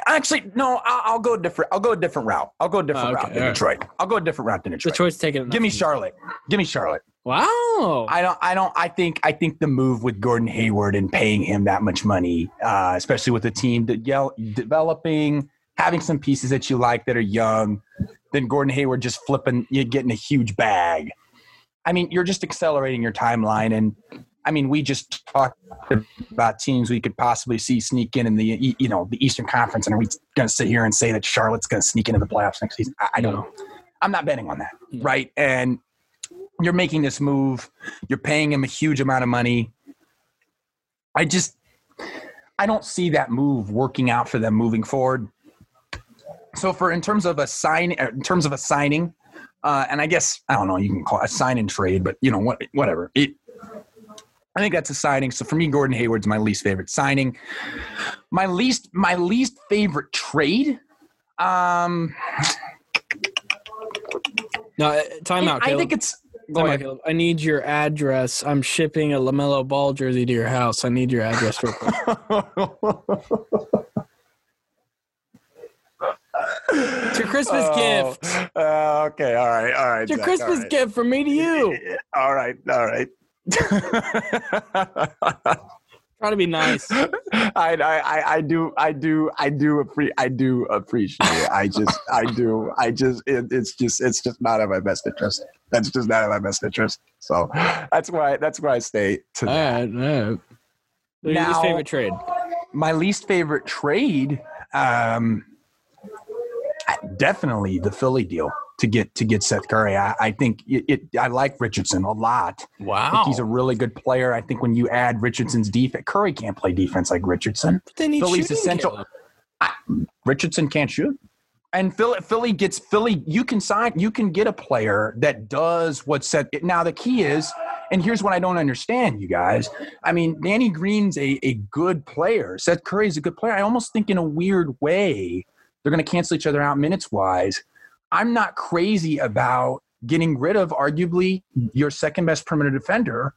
I, actually, no. I'll, I'll go different. I'll go a different route. I'll go a different Oh, okay, route than right. Detroit. I'll go a different route than Detroit. Detroit's taking. Give me Charlotte. Give me Charlotte. Wow. I don't. I don't. I think. I think the move with Gordon Hayward and paying him that much money, uh, especially with the team that yell, developing, having some pieces that you like that are young, then Gordon Hayward just flipping, you getting a huge bag. I mean, you're just accelerating your timeline, and I mean, we just talked about teams we could possibly see sneak in in the you know the Eastern Conference, and are we going to sit here and say that Charlotte's going to sneak into the playoffs next season? I, I don't. know. I'm not betting on that, right? And you're making this move. You're paying him a huge amount of money. I just, I don't see that move working out for them moving forward. So, for in terms of a sign, uh, in terms of a signing, uh, and I guess I don't know, you can call it a sign and trade, but you know what, whatever. It, I think that's a signing. So for me, Gordon Hayward's my least favorite signing. My least, my least favorite trade. Um, No, uh, time out, I Caleb. think it's. Time out. Caleb. I need your address. I'm shipping a LaMelo Ball jersey to your house. I need your address. real quick. It's your Christmas Oh, gift. uh, okay, all right, all right. It's your Zach, Christmas right. gift from me to you. All right, all right. Try to be nice. I, I, I, do, I do, I do, appre- I do appreciate it. I just, I do, I just, it, it's just, it's just not in my best interest. That's just not in my best interest. So that's why, that's why I stay to All that. right, all right. Your least favorite trade. my least favorite trade um definitely the philly deal to get to get seth curry i, I think it, it i like richardson a lot I Wow. think he's a really good player i think when you add richardson's defense curry can't play defense like richardson But they need Philly's essential- Caleb. richardson can't shoot and Philly, Philly gets Philly. You can sign. You can get a player that does what Seth. Now the key is, and here's what I don't understand, you guys. I mean, Danny Green's a, a good player. Seth Curry's a good player. I almost think in a weird way they're going to cancel each other out minutes wise. I'm not crazy about getting rid of arguably your second best perimeter defender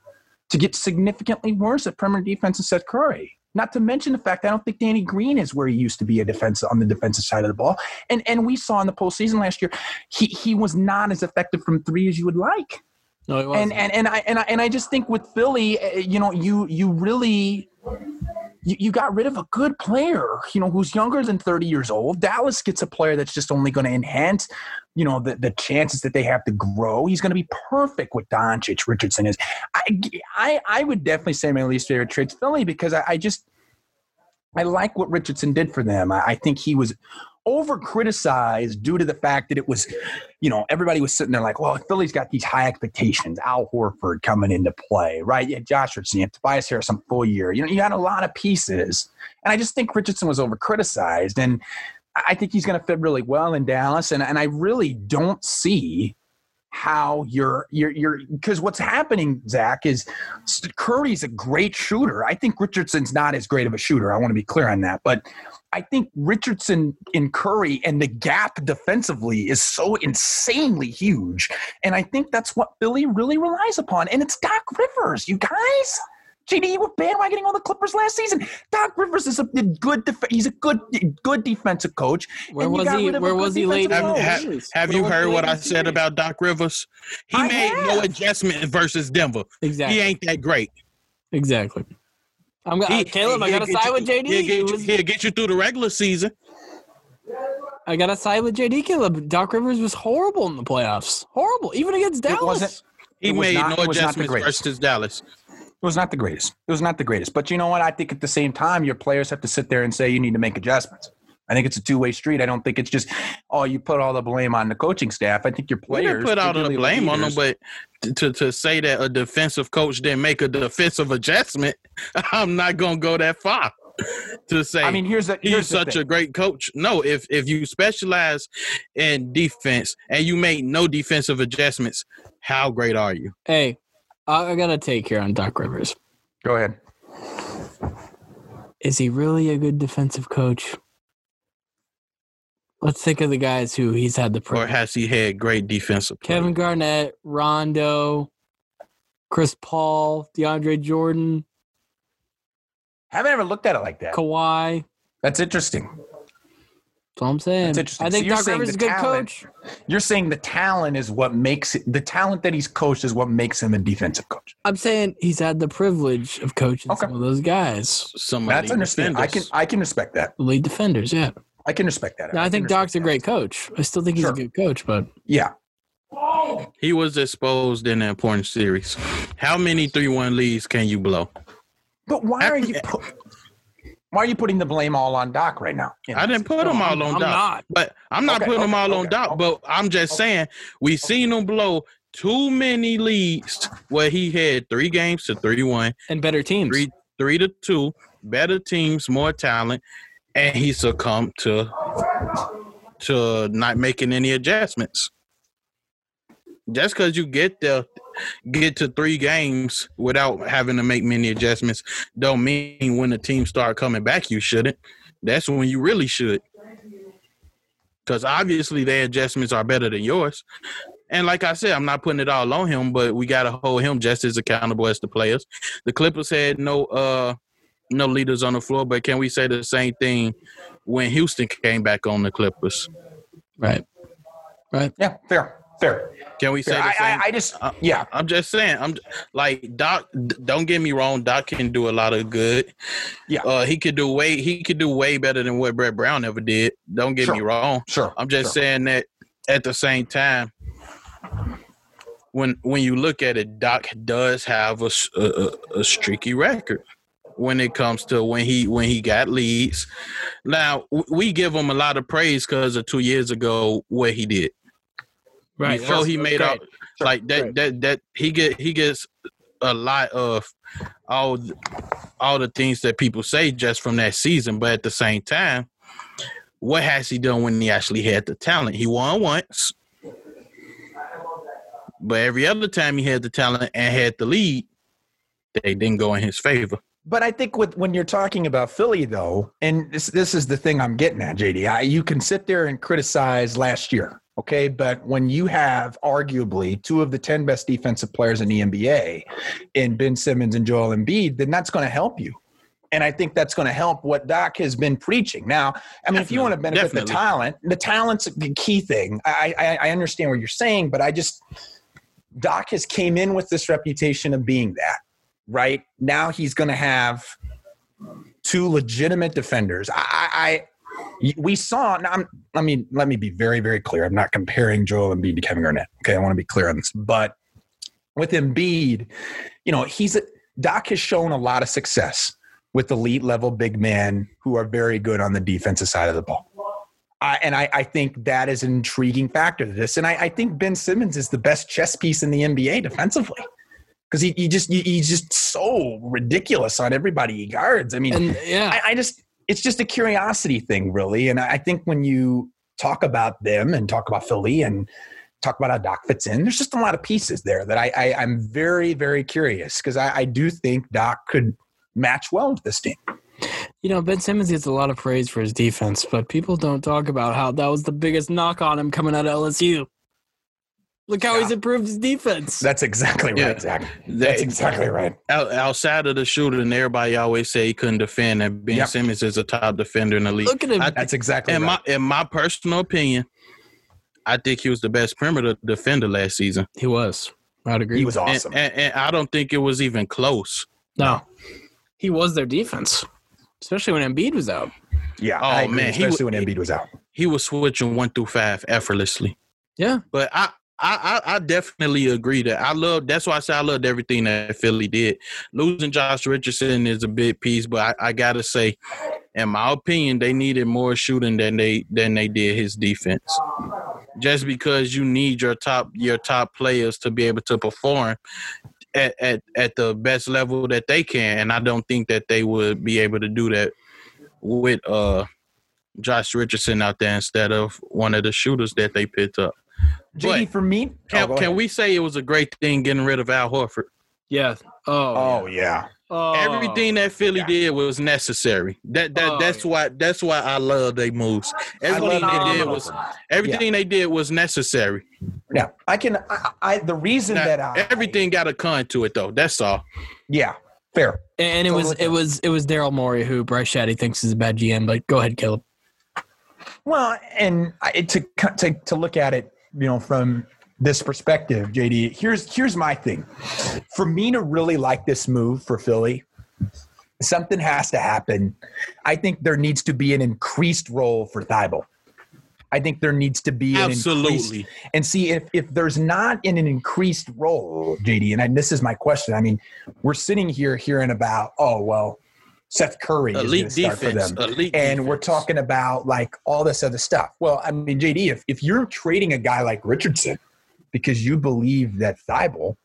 to get significantly worse at perimeter defense than Seth Curry. Not to mention the fact I don't think Danny Green is where he used to be a defense on the defensive side of the ball. And and we saw in the postseason last year, he he was not as effective from three as you would like No, it wasn't. and and and I and I and I just think with Philly, uh, you know, you you really you, you got rid of a good player, you know, who's younger than 30 years old. Dallas gets a player that's just only going to enhance, you know, the, the chances that they have to grow. He's going to be perfect with Doncic. Richardson is. I, I I would definitely say my least favorite trade's Philly because I, I just I like what Richardson did for them. I, I think he was over criticized due to the fact that it was, you know, everybody was sitting there like, well, Philly's got these high expectations. Al Horford coming into play, right? Yeah, Josh Richardson, Tobias Harris some full year. You know, you had a lot of pieces. And I just think Richardson was over criticized. And I think he's going to fit really well in Dallas. And, and I really don't see how you're you're you're because what's happening, Zach, is Curry's a great shooter. I think Richardson's not as great of a shooter. I want to be clear on that, but I think Richardson and Curry and the gap defensively is so insanely huge, and I think that's what Philly really relies upon. And it's Doc Rivers, you guys. JD, you were bandwagoning on the Clippers last season. Doc Rivers is a good. Def- he's a good, good defensive coach. Where was he? rid of a Where was he late? Have, have, have you heard what I said about Doc Rivers? He I made no adjustment versus Denver. Exactly. He ain't that great. Exactly. I'm gonna, He, uh, Caleb. I gotta side you- with JD. He'll get, you, he'll get you through the regular season. I gotta side with JD. Caleb. Doc Rivers was horrible in the playoffs. Horrible, even against Dallas. It wasn't. He It made not- no was not the adjustments greatest. versus Dallas. It was not the greatest. It was not the greatest. But you know what? I think at the same time, your players have to sit there and say you need to make adjustments. I think it's a two way street. I don't think it's just oh you put all the blame on the coaching staff. I think your We players put all the particularly blame on them, but to to say that a defensive coach didn't make a defensive adjustment, I'm not gonna go that far to say. I mean, here's the he's here's the such thing. a great coach. No, if if you specialize in defense and you make no defensive adjustments, how great are you? Hey, I, I gotta take here on Doc Rivers. Go ahead. Is he really a good defensive coach? Let's think of the guys who he's had the Or privilege. has he had great defensive? play? Kevin Garnett, Rondo, Chris Paul, DeAndre Jordan, Haven't ever looked at it like that. Kawhi. That's interesting. That's all I'm saying. That's interesting. I think So Doc Rivers is a good talent- coach. You're saying the talent is what makes it, the talent that he's coached is what makes him a defensive coach. I'm saying he's had the privilege of coaching Okay. some of those guys, Some That's of understandable. I can I can respect that. lead defenders. Yeah, I can respect that. now, I think can Doc's a respect great coach. I still think he's Sure. a good coach, but. Yeah. He was exposed in an important series. How many three-one leads can you blow? But why are you pu- why are you putting the blame all on Doc right now? You know? I didn't put them all on I'm Doc. not. But I'm not Okay, putting them okay, all on Doc. okay. But I'm just saying we seen him blow too many leads where he had three games to three one, and better teams. three three to two, better teams, more talent, and he succumbed to to not making any adjustments. Just because you get there, get to three games without having to make many adjustments, don't mean when the team start coming back you shouldn't. That's when you really should. Because obviously their adjustments are better than yours. And like I said, I'm not putting it all on him, but we gotta hold him just as accountable as the players. The Clippers had no uh no leaders on the floor, but can we say the same thing when Houston came back on the Clippers? Right. Right. Yeah, fair. Fair. Can we say the I, same? I, I just Uh, yeah. I'm just saying. I'm like Doc. Don't get me wrong. Doc can do a lot of good. Yeah. Uh, he could do way. He could do way better than what Brett Brown ever did. Don't get me wrong. Sure. I'm just sure. saying that at the same time, when when you look at it, Doc does have a a streaky record when it comes to when he when he got leads. Now we give him a lot of praise because of two years ago what he did Right. before he made all Great. like that Great. that that he get he gets a lot of all all the things that people say just from that season but at the same time what has he done when he actually had the talent he won once but every other time he had the talent and had the lead they didn't go in his favor But I think with when you're talking about Philly, though, and this this is the thing I'm getting at, JD. I, you can sit there and criticize last year, okay? But when you have arguably two of the ten best defensive players in the NBA, in Ben Simmons and Joel Embiid, then that's going to help you. And I think that's going to help what Doc has been preaching. Now, I mean, if you want to benefit Definitely. the talent, the talent's the key thing. I, I I understand what you're saying, but I just Doc has came in with this reputation of being that right? Now he's going to have two legitimate defenders. I, I we saw I'm, i mean let me be very very clear. I'm not comparing joel Embiid to kevin garnett okay? I want to be clear on this but with Embiid, you know he's a, doc has shown a lot of success with elite level big men who are very good on the defensive side of the ball. I, and I, I think that is an intriguing factor to this. And I, I think Ben Simmons is the best chess piece in the NBA defensively because he, he just he, he's just so ridiculous on everybody he guards. I mean, And yeah, I, I just it's just a curiosity thing, really. And I think when you talk about them and talk about Philly and talk about how Doc fits in, there's just a lot of pieces there that I, I I'm very very curious because I, I do think Doc could match well with this team. you know Ben Simmons gets a lot of praise for his defense, but people don't talk about how that was the biggest knock on him coming out of LSU. Look how Yeah. he's improved his defense. That's exactly right, Yeah. Zach. That's exactly right. outside of the shooting, everybody always say he couldn't defend, and Ben Yep. Simmons is a top defender in the league. Look at him. I- That's exactly in right. my in my personal opinion, I think he was the best perimeter defender last season. he was. I'd agree. he was awesome. And, and I don't think it was even close. no, he was their defense, especially when Embiid was out. yeah. oh, I agree, man, he especially wa- when Embiid was out. He was switching one through five effortlessly. Yeah, But I, I, I I definitely agree that I love. That's why I say I loved everything that Philly did. Losing Josh Richardson is a big piece, but I, I gotta say, in my opinion, they needed more shooting than they than they did his defense. Just because you need your top your top players to be able to perform at, at at the best level that they can, and I don't think that they would be able to do that with uh Josh Richardson out there instead of one of the shooters that they picked up. JD, But for me, Can, oh, can we say it was a great thing getting rid of Al Horford? yeah. Oh, Oh yeah. oh. Everything that Philly yeah. did was necessary. That that Oh, that's yeah. why that's why I love they moves. I Everything love they did was Horford. everything they did was necessary. Yeah, I can. I, I the reason Now, that I everything got a con to it though. That's all. Yeah, fair. And it was Totally it was it was Daryl Morey who Bryce Shadday thinks is a bad GM. But go ahead, Caleb. Well, and I, to to to look at it, you know, from this perspective, JD. Here's here's my thing. For me to really like this move for Philly, something has to happen. I think there needs to be an increased role for Thybulle. I think there needs to be an increased, Absolutely. and see if if there's not in an increased role, JD. And I, this is my question. I mean, we're sitting here hearing about, oh well, Seth Curry Elite is going defense. for them and we're talking about like all this other stuff. Well, I mean, JD, if, if you're trading a guy like Richardson because you believe that Thybulle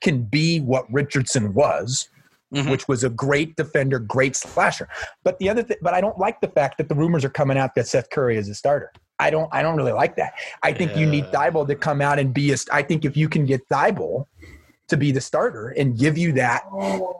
can be what Richardson was, Mhm. which was a great defender, great slasher. But the other thing, but I don't like the fact that the rumors are coming out that Seth Curry is a starter. I don't, I don't really like that. I think you need Yeah. Thybulle to come out and be a. I think if you can get Thybulle to be the starter and give you that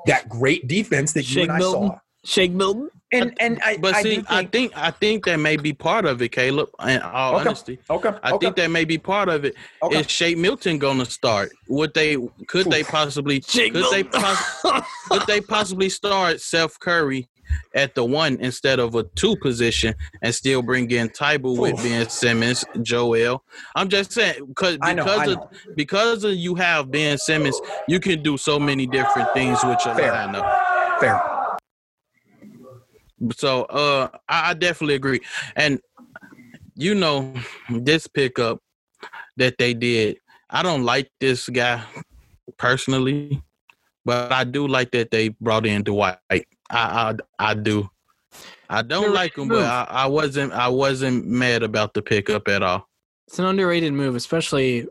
that great defense that you and I Milton. saw, Shake Milton. and and I, But I see, do I think I think that may be part of it, Caleb. In all Okay. honesty, okay, I okay. think that may be part of it. Okay. Is Shea Milton going to start? Would they? Could they possibly? Shake Could they? Milton. Poss- could they possibly start Seth Curry at the one instead of a two position and still bring in Thybulle with Oof. Ben Simmons, Joel? I'm just saying because I know, because I of know. because of you have Ben Simmons, you can do so many different things with your Fair. lineup. Fair. So uh I, I definitely agree. And you know, this pickup that they did, I don't like this guy personally, but I do like that they brought in Dwight. I I, I do. I don't like him, but. I, I wasn't I wasn't mad about the pickup at all. It's an underrated move, especially.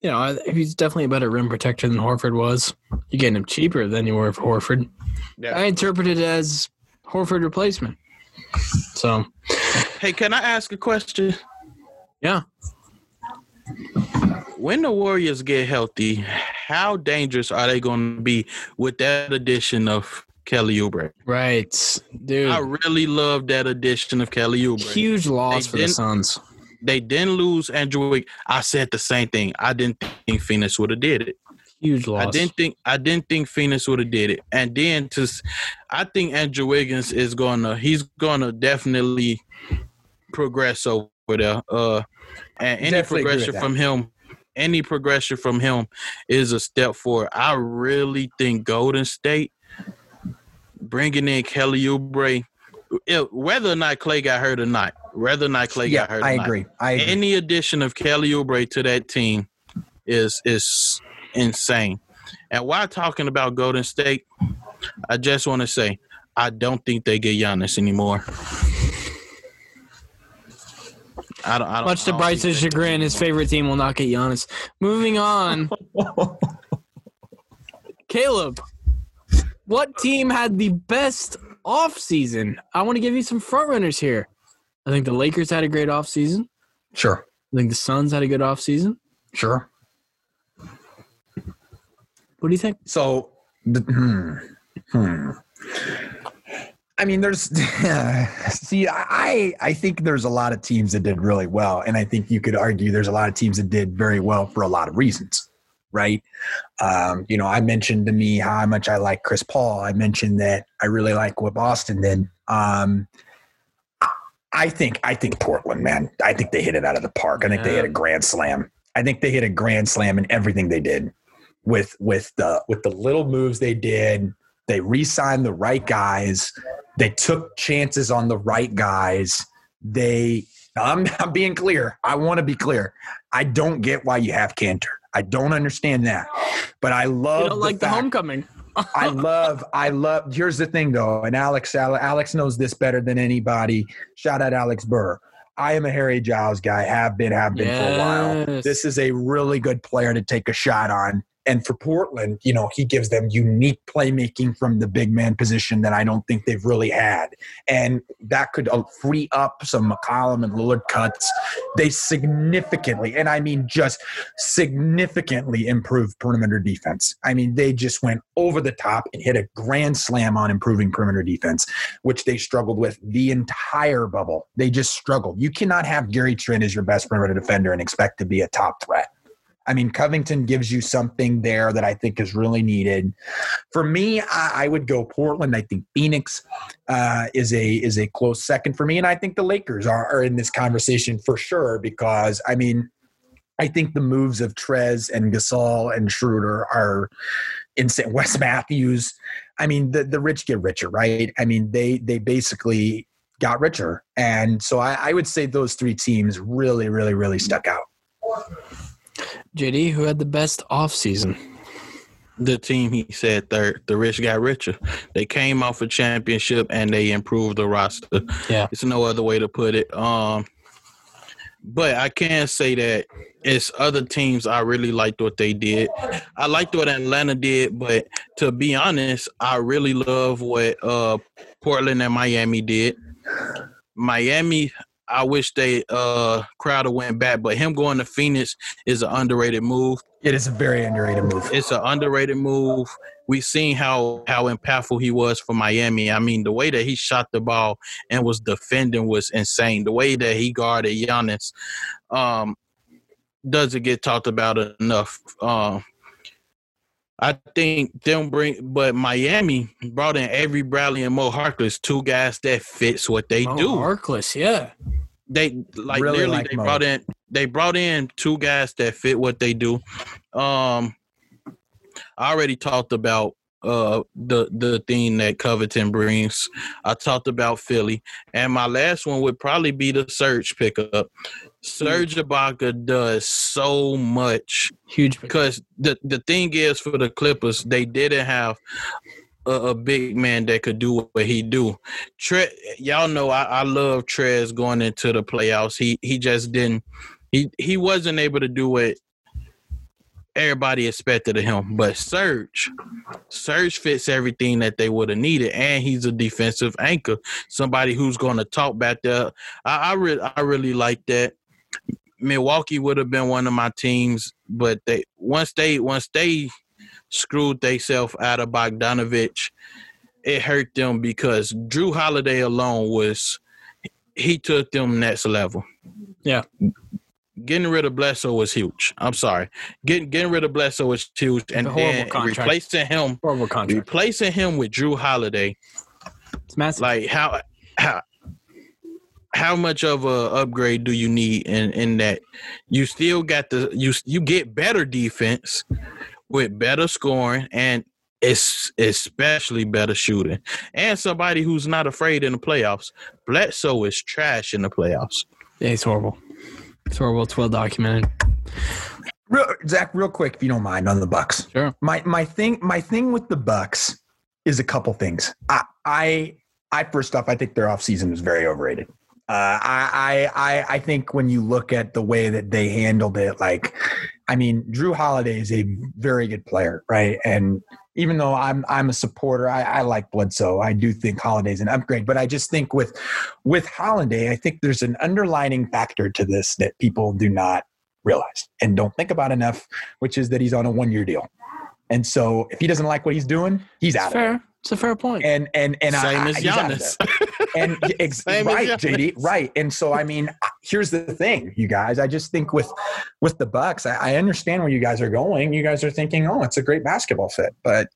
You know, he's definitely a better rim protector than Horford was. You're getting him cheaper than you were for Horford. Yeah. I interpret it as Horford replacement. So Hey, can I ask a question? yeah, When the Warriors get healthy, how dangerous are they going to be with that addition of Kelly Oubre? right, dude. I really love that addition of Kelly Oubre. Huge loss They for the Suns. They didn't lose Andrew Wiggins. I said the same thing. I didn't think Phoenix would have did it. Huge loss. I didn't think I didn't think Phoenix would have did it. And then to, I think Andrew Wiggins is gonna he's gonna definitely progress over there. Uh, and any Definitely progression from him, any progression from him is a step forward. I really think Golden State bringing in Kelly Oubre, whether or not Klay got hurt or not, whether or not Klay yeah, got hurt. or I not, agree. I agree. any addition of Kelly Oubre to that team is is insane. And while talking about Golden State, I just want to say I don't think they get Giannis anymore. I don't. I don't Much to I don't Bryce's chagrin, his favorite team will not get Giannis. Moving on, Caleb, what team had the best offseason? I want to give you some front runners here. I think the Lakers had a great offseason. sure, I think the Suns had a good offseason. sure. What do you think? So, hmm, hmm. I mean, there's see, I I think there's a lot of teams that did really well, and I think you could argue there's a lot of teams that did very well for a lot of reasons, right? Um, you know, I mentioned to me how much I like Chris Paul. I mentioned that I really like what Boston did. Um, I think I think Portland, man. I think they hit it out of the park. I think they hit a grand slam. I think they hit a grand slam in everything they did with with the with the little moves they did. They re-signed the right guys. They took chances on the right guys. They I'm, I'm being clear. I want to be clear. I don't get why you have Kanter. I don't understand that. But I love You don't like the homecoming. I love, I love. Here's the thing, though, and Alex, Alex knows this better than anybody. Shout out Alex Burr. I am a Harry Giles guy. Have been, have been for a while. This is a really good player to take a shot on. And for Portland, you know, he gives them unique playmaking from the big man position that I don't think they've really had. And that could uh, free up some McCollum and Lillard cuts. They significantly, and I mean just significantly improved perimeter defense. I mean, they just went over the top and hit a grand slam on improving perimeter defense, which they struggled with the entire bubble. They just struggled. You cannot have Gary Trent as your best perimeter defender and expect to be a top threat. I mean, Covington gives you something there that I think is really needed. For me, I, I would go Portland. I think Phoenix uh, is a is a close second for me, and I think the Lakers are, are in this conversation for sure because I mean, I think the moves of Trez and Gasol and Schroeder are insane. Wes Matthews. I mean, the the rich get richer, right? I mean, they they basically got richer, and so I, I would say those three teams really, really, really stuck out. JD, who had the best offseason? The team he said third, the rich got richer. They came off a championship and they improved the roster. Yeah. It's no other way to put it. Um but I can say that it's other teams I really liked what they did. I liked what Atlanta did, but to be honest, I really love what uh Portland and Miami did. Miami, I wish they uh Crowder went back, but him going to Phoenix is an underrated move. It is a very underrated move. It's an underrated move. We've seen how how impactful he was for Miami. I mean, the way that he shot the ball and was defending was insane. The way that he guarded Giannis um, doesn't get talked about enough. Um, I think them bring, but Miami brought in Avery Bradley and Mo Harkless, two guys that fits what they Mo do Harkless, yeah. They like Really literally like they Mo. brought in they brought in two guys that fit what they do. Um I already talked about uh the the thing that Covington brings. I talked about Philly. And my last one would probably be the Serge pickup. Serge Ibaka does so much Huge because the the thing is for the Clippers, they didn't have a, a big man that could do what he do. Tre, y'all know I, I love Trez going into the playoffs. He he just didn't. He he wasn't able to do what everybody expected of him. But Serge, Serge fits everything that they would have needed, and he's a defensive anchor, somebody who's going to talk back there. I I, re- I really like that. Milwaukee would have been one of my teams, but they once they once they screwed themselves out of Bogdanovich, it hurt them because Jrue Holiday alone was he took them next level. Yeah. Getting rid of Bledsoe was huge. I'm sorry. Getting getting rid of Bledsoe was huge, and then contract. replacing him Horrible contract. replacing him with Jrue Holiday It's massive. like how how how much of a upgrade do you need in in that you still got the you you get better defense with better scoring and it's especially better shooting and somebody who's not afraid in the playoffs Bledsoe is trash in the playoffs yeah, it's horrible. It's horrible. It's well documented. Real, Zach, real quick, if you don't mind, on the Bucks. Sure. My my thing my thing with the Bucks is a couple things. I I, I first off, I think their offseason was very overrated. Uh, I, I I think when you look at the way that they handled it, like, I mean, Jrue Holiday is a very good player, right? And even though I'm I'm a supporter, I, I like Bledsoe. I do think Holiday's an upgrade, but I just think with with Holiday, I think there's an underlining factor to this that people do not realize and don't think about enough, which is that he's on a one year deal. And so if he doesn't like what he's doing, he's out of it. Fair. It's a fair point. And and and Same I, as he's out of Giannis. there. and ex- Same as right, Giannis. JD, right. And so I mean, here's the thing, you guys. I just think with with the Bucks, I, I understand where you guys are going. You guys are thinking, oh, it's a great basketball fit, but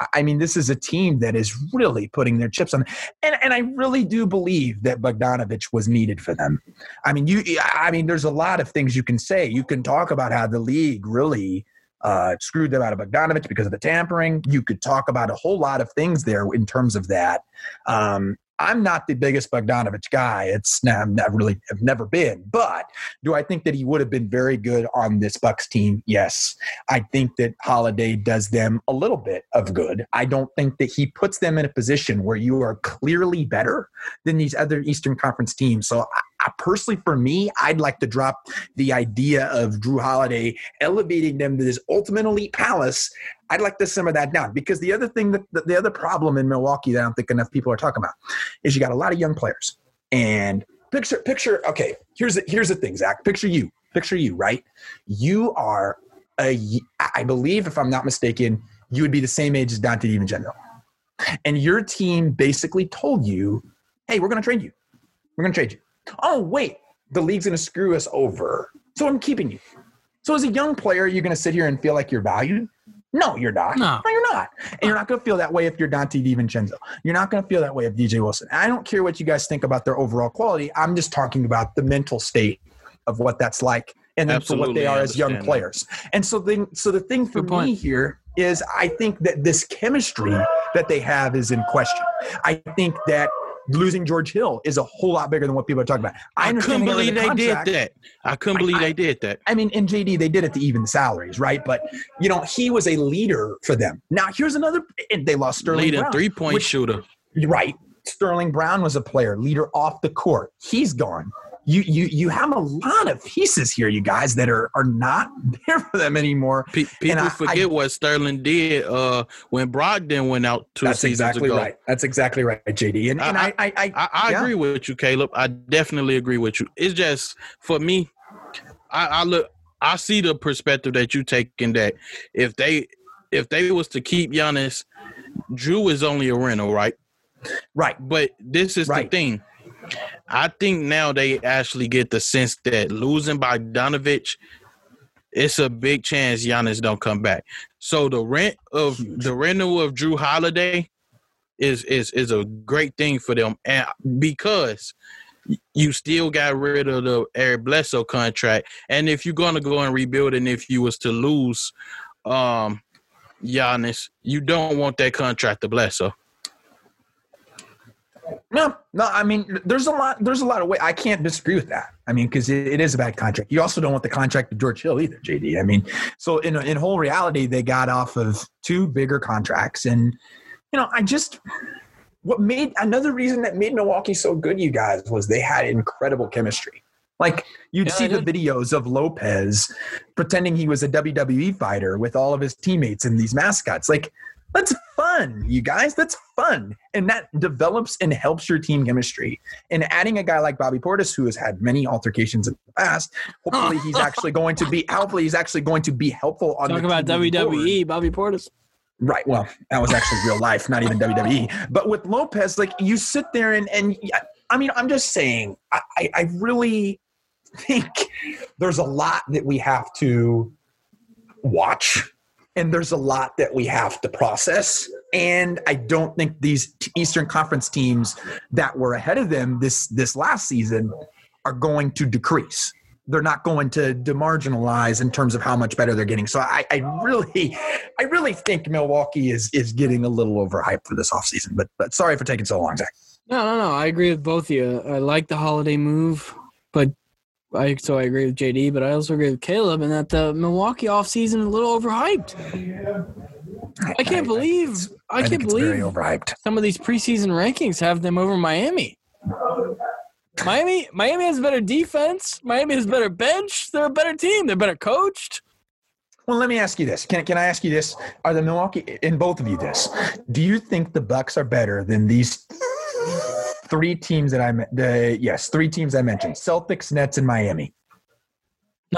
I- I mean, this is a team that is really putting their chips on, and and I really do believe that Bogdanovich was needed for them. I mean, you, I mean, there's a lot of things you can say. You can talk about how the league really uh, screwed them out of Bogdanovich because of the tampering. You could talk about a whole lot of things there in terms of that. Um, I'm not the biggest Bogdanovich guy. It's I'm not really have never been. But do I think that he would have been very good on this Bucks team? Yes. I think that Holiday does them a little bit of good. I don't think that he puts them in a position where you are clearly better than these other Eastern Conference teams. So I, personally, for me, I'd like to drop the idea of Jrue Holiday elevating them to this ultimate elite palace. I'd like to simmer that down because the other thing that the, the other problem in Milwaukee that I don't think enough people are talking about is you got a lot of young players. And picture picture okay here's the, here's the thing Zach picture you picture you right? You are a I believe if I'm not mistaken you would be the same age as Donte DiVincenzo. And your team basically told you hey we're going to trade you. We're going to trade you oh wait the league's going to screw us over so I'm keeping you so as a young player you're going to sit here and feel like you're valued no, you're not. No. you're not. And you're not going to feel that way if you're Donte DiVincenzo. You're not going to feel that way if DJ Wilson. I don't care what you guys think about their overall quality. I'm just talking about the mental state of what that's like and then for what they are as young understand that. players. And so then so the thing for me here is I think that this chemistry that they have is in question. I think that losing George Hill is a whole lot bigger than what people are talking about. I, I couldn't they got rid believe the they did that. I couldn't believe I- they did that. I mean, in JD, they did it to even salaries, right? But you know, he was a leader for them. Now, here's another. and They lost Sterling Leading Brown, three point which- shooter. right? Sterling Brown was a player, leader off the court. He's gone. You you you have a lot of pieces here, you guys, that are are not there for them anymore. Pe- people I- forget what Sterling did uh, when Brogdon went out two That's seasons exactly ago. right. That's exactly right, JD. And, and I, I- I, I, I, I yeah. agree with you, Caleb. I definitely agree with you. It's just for me, I, I look, I see the perspective that you taking that if they, if they was to keep Giannis, Jrue is only a rental, right? right. But this is Right. the thing. I think now they actually get the sense that losing Bogdanovich, it's a big chance Giannis don't come back. So the rent of the rental of Jrue Holiday is is is a great thing for them, and because you still got rid of the Eric Bledsoe contract, and if you're gonna go and rebuild, and if you was to lose, um, Giannis, you don't want that contract to Bledsoe. No, no. I mean, there's a lot. There's a lot of way. I can't disagree with that. I mean, because it, it is a bad contract. You also don't want the contract of George Hill either, JD. I mean, so in in whole reality, they got off of two bigger contracts, and you know, I just what made another reason that made Milwaukee so good, you guys, was they had incredible chemistry. Like you'd Yeah, see the videos of Lopez pretending he was a WWE fighter with all of his teammates and these mascots. Like that's fun, you guys. That's fun. And that develops and helps your team chemistry. And adding a guy like Bobby Portis, who has had many altercations in the past, hopefully he's actually going to be hopefully he's actually going to be helpful on Talk the about team moving forward. WWE, Bobby Portis. Right. Well, that was actually real life, not even WWE. But with Lopez, like you sit there and and I mean, I'm just saying, I, I I really think there's a lot that we have to watch, and there's a lot that we have to process. And I don't think these Eastern Conference teams that were ahead of them this this last season are going to decrease. They're not going to demarginalize in terms of how much better they're getting. So I, I really, I really think Milwaukee is is getting a little overhyped for this offseason. But but sorry for taking so long, Zach. No, no, no. I agree with both of you. I like the holiday move, but I so I agree with JD, but I also agree with Caleb in that the Milwaukee offseason is a little overhyped. I can't believe I, think can't believe overhyped. some of these preseason rankings have them over Miami. Miami Miami has better defense. Miami has better bench. They're a better team. They're better coached. Well, let me ask you this. Can can I ask you this? Are the Milwaukee and both of you this? Do you think the Bucks are better than these three teams that I me- the yes, three teams I mentioned: Celtics, Nets, and Miami?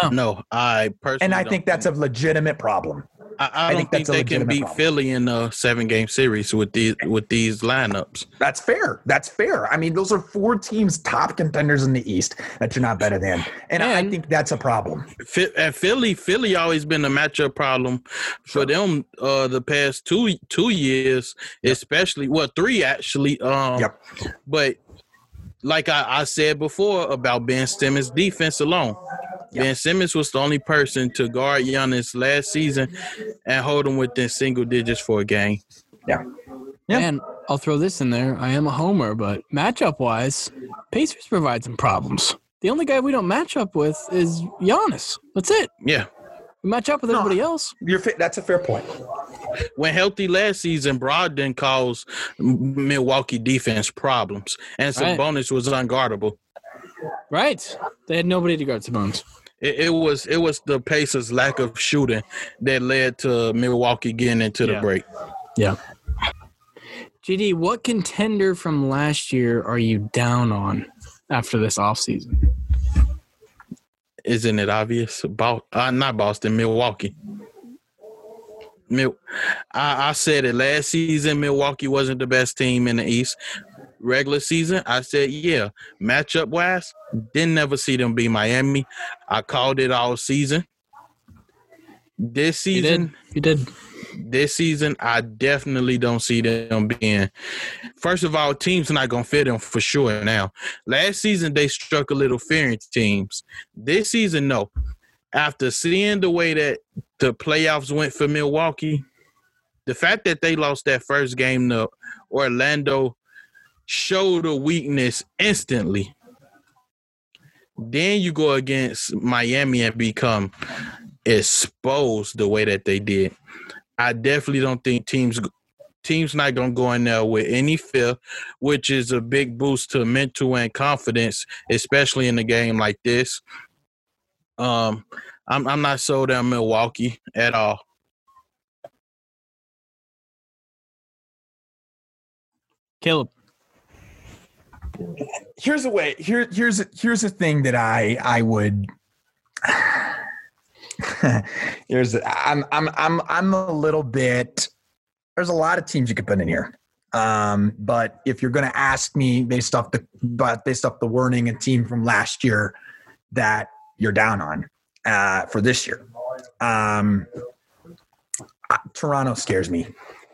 No, no, I personally. And I don't think that's a legitimate problem. I, I, I don't think think, they can beat problem. Philly in a seven game series with these with these lineups. That's fair. That's fair. I mean, those are four teams, top contenders in the East that you're not better than, and, I think that's a problem. At Philly, Philly always been a matchup problem for them uh the past two two years, especially well three actually. Um Yep. but like I, I said before about Ben Simmons' defense alone. Yep. Ben Simmons was the only person to guard Giannis last season and hold him within single digits for a game. Yeah. Yeah. And I'll throw this in there. I am a homer, but matchup wise, Pacers provide some problems. The only guy we don't match up with is Giannis. That's it. Yeah. We match up with No. everybody else. You're fit. That's a fair point. When healthy last season, Brogdon caused Milwaukee defense problems, and Right. Was unguardable. Right. They had nobody to guard Sabonis. It, it was it was the Pacers' lack of shooting that led to Milwaukee getting into the Yeah. break. Yeah. GD, what contender from last year are you down on after this offseason? Isn't it obvious? Bo- uh, not Boston, Milwaukee. Mil- I, I said it last season. Milwaukee wasn't the best team in the East. Regular season, I said yeah. Matchup wise, didn't never see them be Miami. I called it all season. This You season, did. You did. this season, I definitely don't see them being. First of all, teams not gonna fit them for sure. Now, last season they struck a little fear in teams. This season, no. After seeing the way that the playoffs went for Milwaukee, the fact that they lost that first game to Orlando showed the weakness instantly. Then you go against Miami and become exposed the way that they did. I definitely don't think teams teams not gonna go in there with any fear, which is a big boost to mental and confidence, especially in a game like this. Um, I'm I'm not sold on Milwaukee at all. Caleb. Here's a way. Here, here's here's a thing that I I would. here's I'm I'm I'm I'm a little bit. There's a lot of teams you could put in here. Um, but if you're going to ask me based off the but based off the warning a team from last year that you're down on uh, for this year, um, Toronto scares me.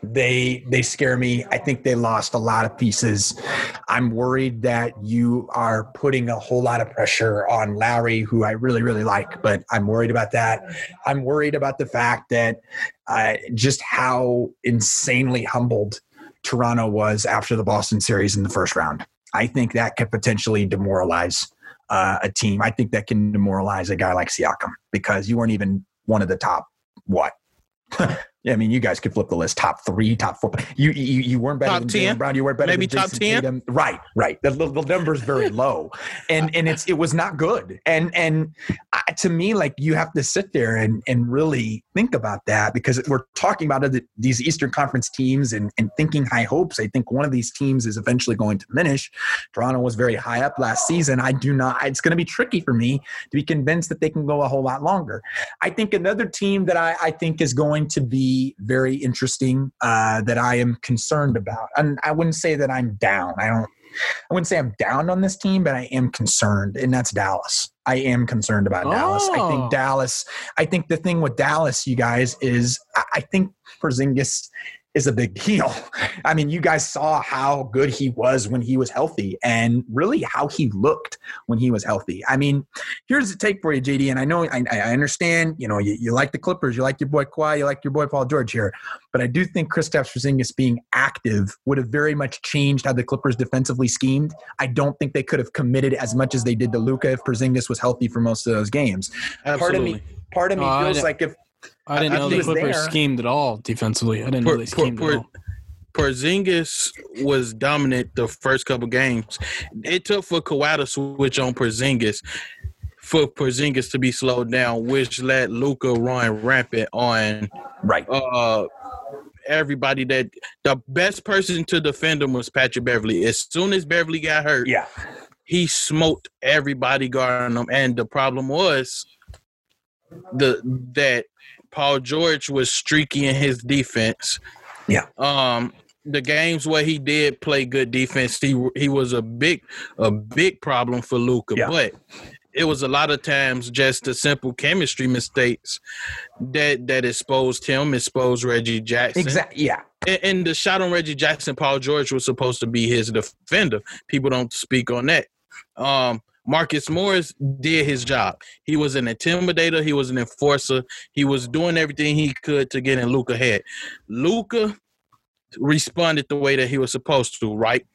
They they scare me. I think they lost a lot of pieces. I'm worried that you are putting a whole lot of pressure on Lowry, who I really really like, but I'm worried about that. I'm worried about the fact that uh, just how insanely humbled Toronto was after the Boston series in the first round. I think that could potentially demoralize uh, a team. I think that can demoralize a guy like Siakam because you weren't even one of the top what. Yeah, I mean, you guys could flip the list: top three, top four. You you, you weren't better Top than 10? Jaylen Brown. You weren't better Maybe than top Jason 10? Tatum. Right, right. The, the, number's very low, and and it's it was not good. And and I, to me, like you have to sit there and and really think about that because we're talking about these Eastern Conference teams and and thinking high hopes. I think one of these teams is eventually going to diminish. Toronto was very high up last season. I do not. It's going to be tricky for me to be convinced that they can go a whole lot longer. I think another team that I, I think is going to be very interesting uh, that I am concerned about, and I wouldn't say that I'm down. I don't. I wouldn't say I'm down on this team, but I am concerned, and that's Dallas. I am concerned about Dallas. I Oh. think Dallas. I think the thing with Dallas, you guys, is I, I think Porzingis is a big deal. I mean, you guys saw how good he was when he was healthy, and really how he looked when he was healthy. I mean, here's the take for you, JD. And I know I, I understand. You know, you, you like the Clippers, you like your boy Kawhi, you like your boy Paul George here, but I do think Kristaps Porzingis being active would have very much changed how the Clippers defensively schemed. I don't think they could have committed as much as they did to Luka if Porzingis was healthy for most of those games. Part of me, part of me Oh, feels like if I didn't I- know I the Clippers there. schemed at all defensively. I didn't know Por- they por- schemed por- at all. Porzingis was dominant the first couple games. It took for Kawhi to switch on Porzingis for Porzingis to be slowed down, which let Luka run rampant on right, uh everybody that the best person to defend him was Patrick Beverley. As soon as Beverley got hurt, yeah, he smoked everybody guarding him. And the problem was the that Paul George was streaky in his defense. Yeah. Um, the games where he did play good defense, he he was a big a big problem for Luka. Yeah. But it was a lot of times just the simple chemistry mistakes that that exposed him, exposed Reggie Jackson. Exactly. Yeah. And, and the shot on Reggie Jackson, Paul George was supposed to be his defender. People don't speak on that. Um, Marcus Morris did his job. He was an intimidator. He was an enforcer. He was doing everything he could to get in Luka head. Luka responded the way that he was supposed to, right?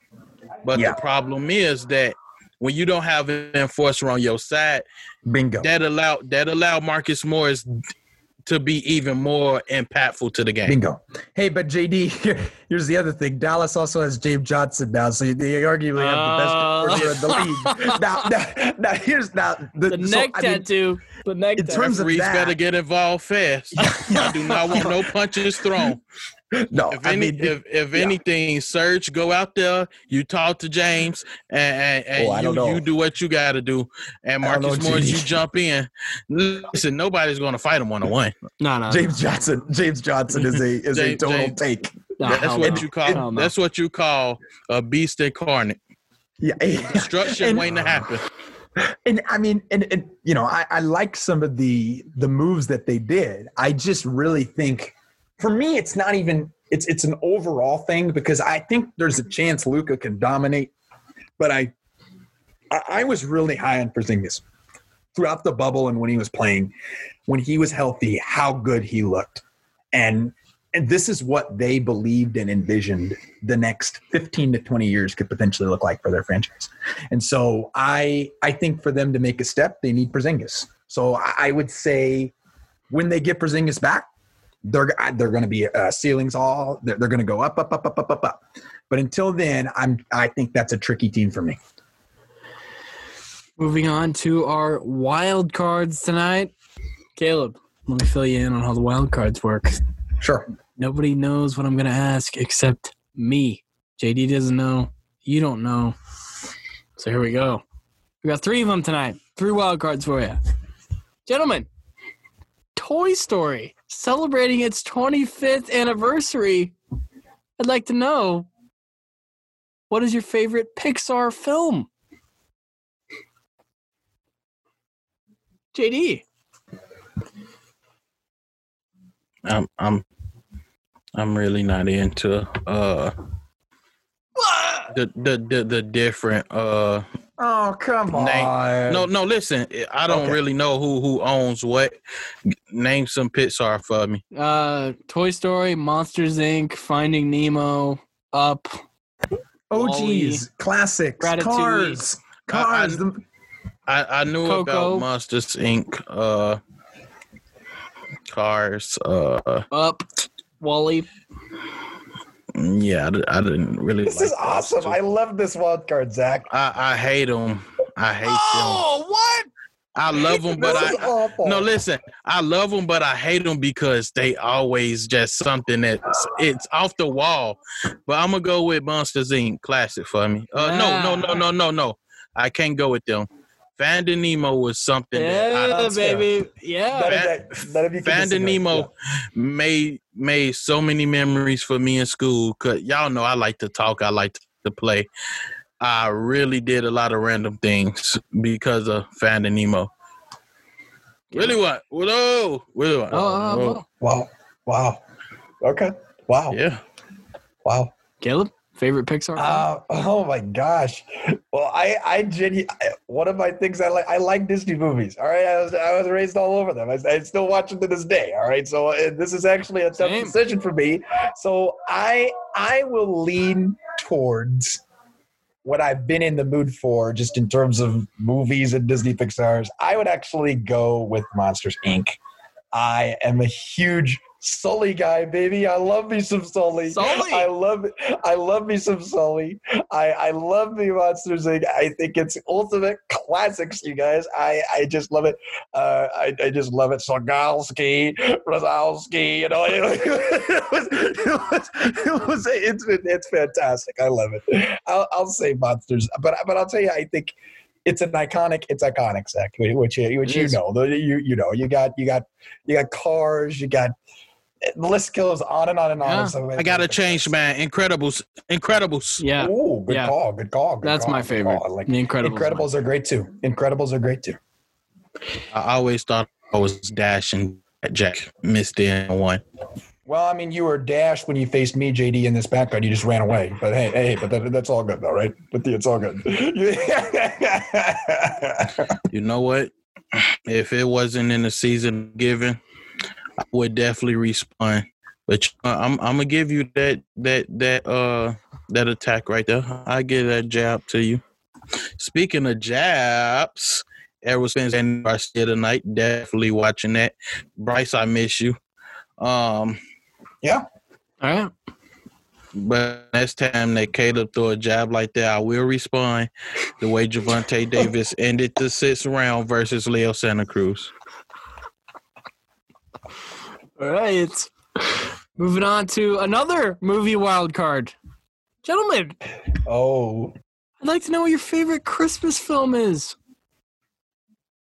But Yeah. the problem is that when you don't have an enforcer on your side, Bingo. that allowed that allowed Marcus Morris to be even more impactful to the game. Bingo. Hey, but JD, here, here's the other thing. Dallas also has James Johnson now, so they arguably have the best oh. enforcer in the league. Now, now, now here's now The so, neck I mean, tattoo. The neck in tattoo. terms of Referees that- better get involved fast. I do not want no punches thrown. No, If I mean, if, if yeah. anything, search, go out there. You talk to James, and, and, Oh, I and don't you, know. you do what you got to do. And I don't know, Marcus Morris, GD. you jump in. Listen, nobody's going to fight him one on one. no, no. James Johnson, James Johnson is a is a total James- take. no, That's hell what no. you call. Hell no. That's what you call a beast incarnate. Yeah, Destruction And- waiting to happen. and I mean, and, and you know, I, I like some of the the moves that they did. I just really think, for me, it's not even it's it's an overall thing because I think there's a chance Luka can dominate, but I I, was really high on Porzingis throughout the bubble and when he was playing, when he was healthy, how good he looked, and and this is what they believed and envisioned the next 15 to 20 years could potentially look like for their franchise. And so I I think for them to make a step, they need Porzingis. So I, I would say when they get Porzingis back, they're they're going to be uh, ceilings all they're, they're going to go up up up up up up up. But until then, I'm I think that's a tricky team for me. Moving on to our wild cards tonight. Caleb, let me fill you in on how the wild cards work. Sure. Nobody knows what I'm going to ask except me. JD doesn't know. You don't know. So here we go. We got three of them tonight. Three wild cards for you. Gentlemen, Toy Story celebrating its 25th anniversary. I'd like to know what is your favorite Pixar film? JD. I'm I'm I'm really not into uh the the the, the different uh Oh come on. Name- no no listen I don't Okay. really know who who owns what name some Pixar for me Uh, Toy Story, Monsters Inc., Finding Nemo, Up. OGs, classics, Ratatouille. cars, I- I- cars. the, I I knew Coco. about Monsters Inc. uh Cars uh Up, WALL-E. Yeah I, I didn't really this like is awesome. two. I love this wild card, Zach. I I hate them I hate them Oh, what? I love them but I awful. No, listen. I love them, but I hate them because they always just something that's it's off the wall. But I'm gonna go with Monsters Inc. Classic for me. Uh, no, no, no, no, no, no. I can't go with them. Finding Nemo was something that I, Yeah, baby. Yeah. None of that- none of you Finding disagree. Nemo made made so many memories for me in school. Cause y'all know I like to talk. I like to play. I really did a lot of random things because of Finding Nemo. Really what? Whoa, really what? Oh, oh, Whoa. oh. Wow. Wow. Okay. Wow. Yeah. Wow. Caleb, favorite Pixar? Uh, oh my gosh. Well, I, I genu- one of my things I like, I like Disney movies. All right. I was, I was raised all over them. I, I still watch them to this day. All right. So uh, this is actually a tough Same. decision for me. So I, I will lean towards what I've been in the mood for, just in terms of movies and Disney Pixar's. I would actually go with Monsters Inc. I am a huge Sully guy, baby. I love me some Sully. Sully! I love I love me some Sully. I, I love the Monsters Inc. I think it's ultimate classics, you guys. I, I just love it. Uh, I, I just love it. Sogalski, Razowski, you know, it, was, it was, it was, it's, it's fantastic. I love it. I'll, I'll say Monsters, but but I'll tell you, I think it's an iconic. It's iconic, Zach. Which you, which you know. You you know. You got you got you got cars. You got the list goes on and on and on. Yeah. So I gotta change, man. Incredibles, Incredibles. Yeah, Oh, good Yeah. call. Good call. Good that's call, my favorite. call. Like the Incredibles. one. Incredibles are great too. Incredibles are great too. I always thought I was Dash and Jack missed in one. Well, I mean, you were dashed when you faced me, JD, in this background. You just ran away. But hey, hey, but that, that's all good, though, right? But the, it's all good. You know what? If it wasn't in the season given, I would definitely respond. But I'm I'm gonna give you that that that uh that attack right there. I give that jab to you. Speaking of jabs, Errol Spence and Garcia tonight. Definitely watching that. Bryce, I miss you. Um, yeah. All right. but next time that Caleb throw a jab like that, I will respond the way Gervonta Davis ended the sixth round versus Leo Santa Cruz. All right. Moving on to another movie wild card. Gentlemen, oh, I'd like to know what your favorite Christmas film is.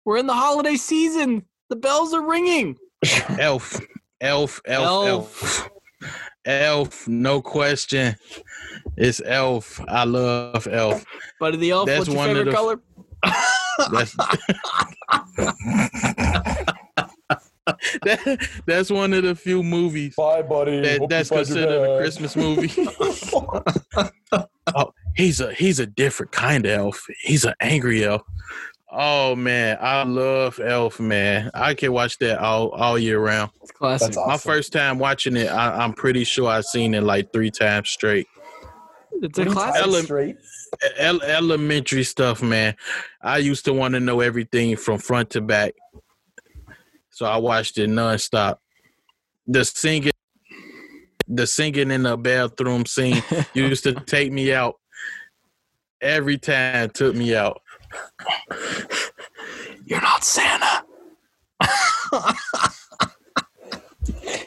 We're in the holiday season. The bells are ringing. Elf, elf, elf, Elf. elf, elf. No question. It's Elf. I love Elf. Buddy the Elf, That's what's your one of favorite the- color? That's that, that's one of the few movies bye, buddy. that, that's you find your considered a. Christmas movie. oh, he's a he's a different kind of elf. He's an angry elf. Oh man, I love Elf, man. I can watch that all all year round. It's classic. That's awesome. My first time watching it, I, I'm pretty sure I've seen it like three times straight. It's a classic. times Ele- elementary stuff, man. I used to want to know everything from front to back, so I watched it nonstop. The singing, the singing in the bathroom scene used to take me out every time. Took me out. You're not Santa.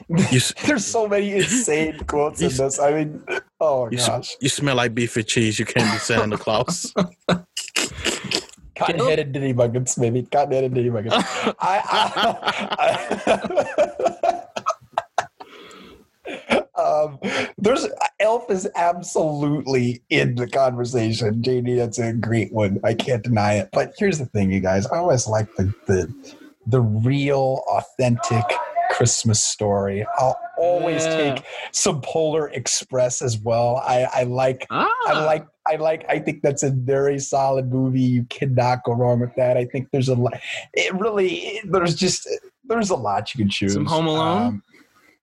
You There's so many insane quotes in this. I mean, oh you, s- gosh, you smell like beef and cheese. You can't be Santa Claus. cotton-headed ditty buckets, maybe cotton-headed ditty buckets. I, I, um, there's Elf is absolutely in the conversation. JD, that's a great one. I can't deny it. But here's the thing, you guys. I always like the the the real, authentic Christmas story. I'll always Yeah. take some Polar Express as well. I, I like Ah, I like I like I think that's a very solid movie. You cannot go wrong with that. I think there's a lot it really there's just there's a lot you can choose. Some Home Alone? Um,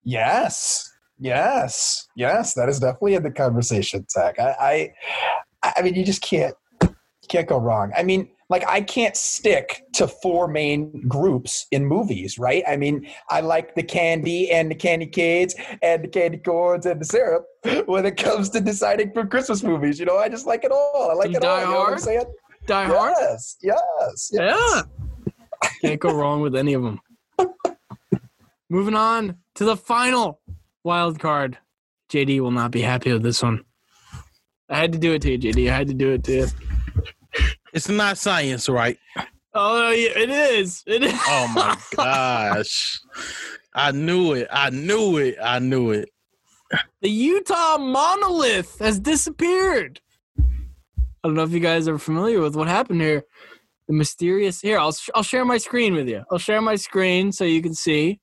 yes. Yes. Yes. That is definitely in the conversation, Zach. I I I mean you just can't can't go wrong. I mean, like I can't stick to four main groups in movies, right? I mean, I like the candy and the candy canes and the candy corns and the syrup when it comes to deciding for Christmas movies. You know, I just like it all. I like it all. Die You know what I'm saying? Die Hard. Yes, yes, yes. Yeah. Can't go wrong with any of them. Moving on to the final wild card. JD will not be happy with this one. I had to do it to you, JD. I had to do it to you. It's not science, right? Oh, yeah, it is. It is. Oh my gosh. I knew it. I knew it. I knew it. The Utah monolith has disappeared. I don't know if you guys are familiar with what happened here. The mysterious. Here, I'll I'll share my screen with you. I'll share my screen so you can see.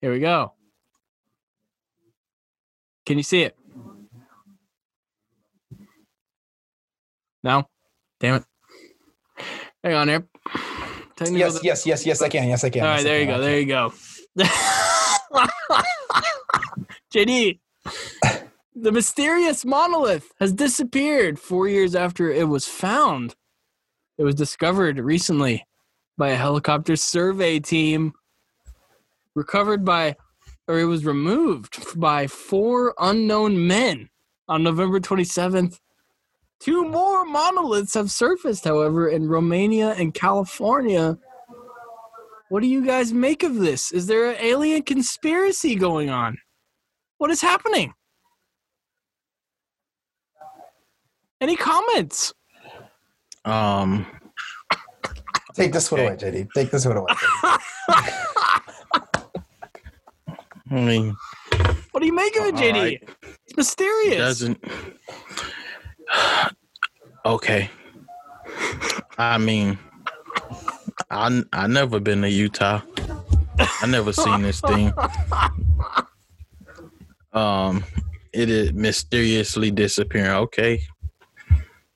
Here we go. Can you see it? No. Damn it. Hang on here. Technical Yes, yes, yes, yes, I can. Yes, I can. all Yes, right, I there you go. There you go. JD, the mysterious monolith has disappeared four years after it was found. It was discovered recently by a helicopter survey team, recovered by, or it was removed by four unknown men on November 27th. Two more monoliths have surfaced, however, in Romania and California. What do you guys make of this? Is there an alien conspiracy going on? What is happening? Any comments? Um, Take this one away, JD. Take this one away. I mean, What do you make of it, JD? right. It's mysterious. it doesn't. Okay. I mean, I I never been to Utah. I never seen this thing. Um, it is mysteriously disappearing. Okay.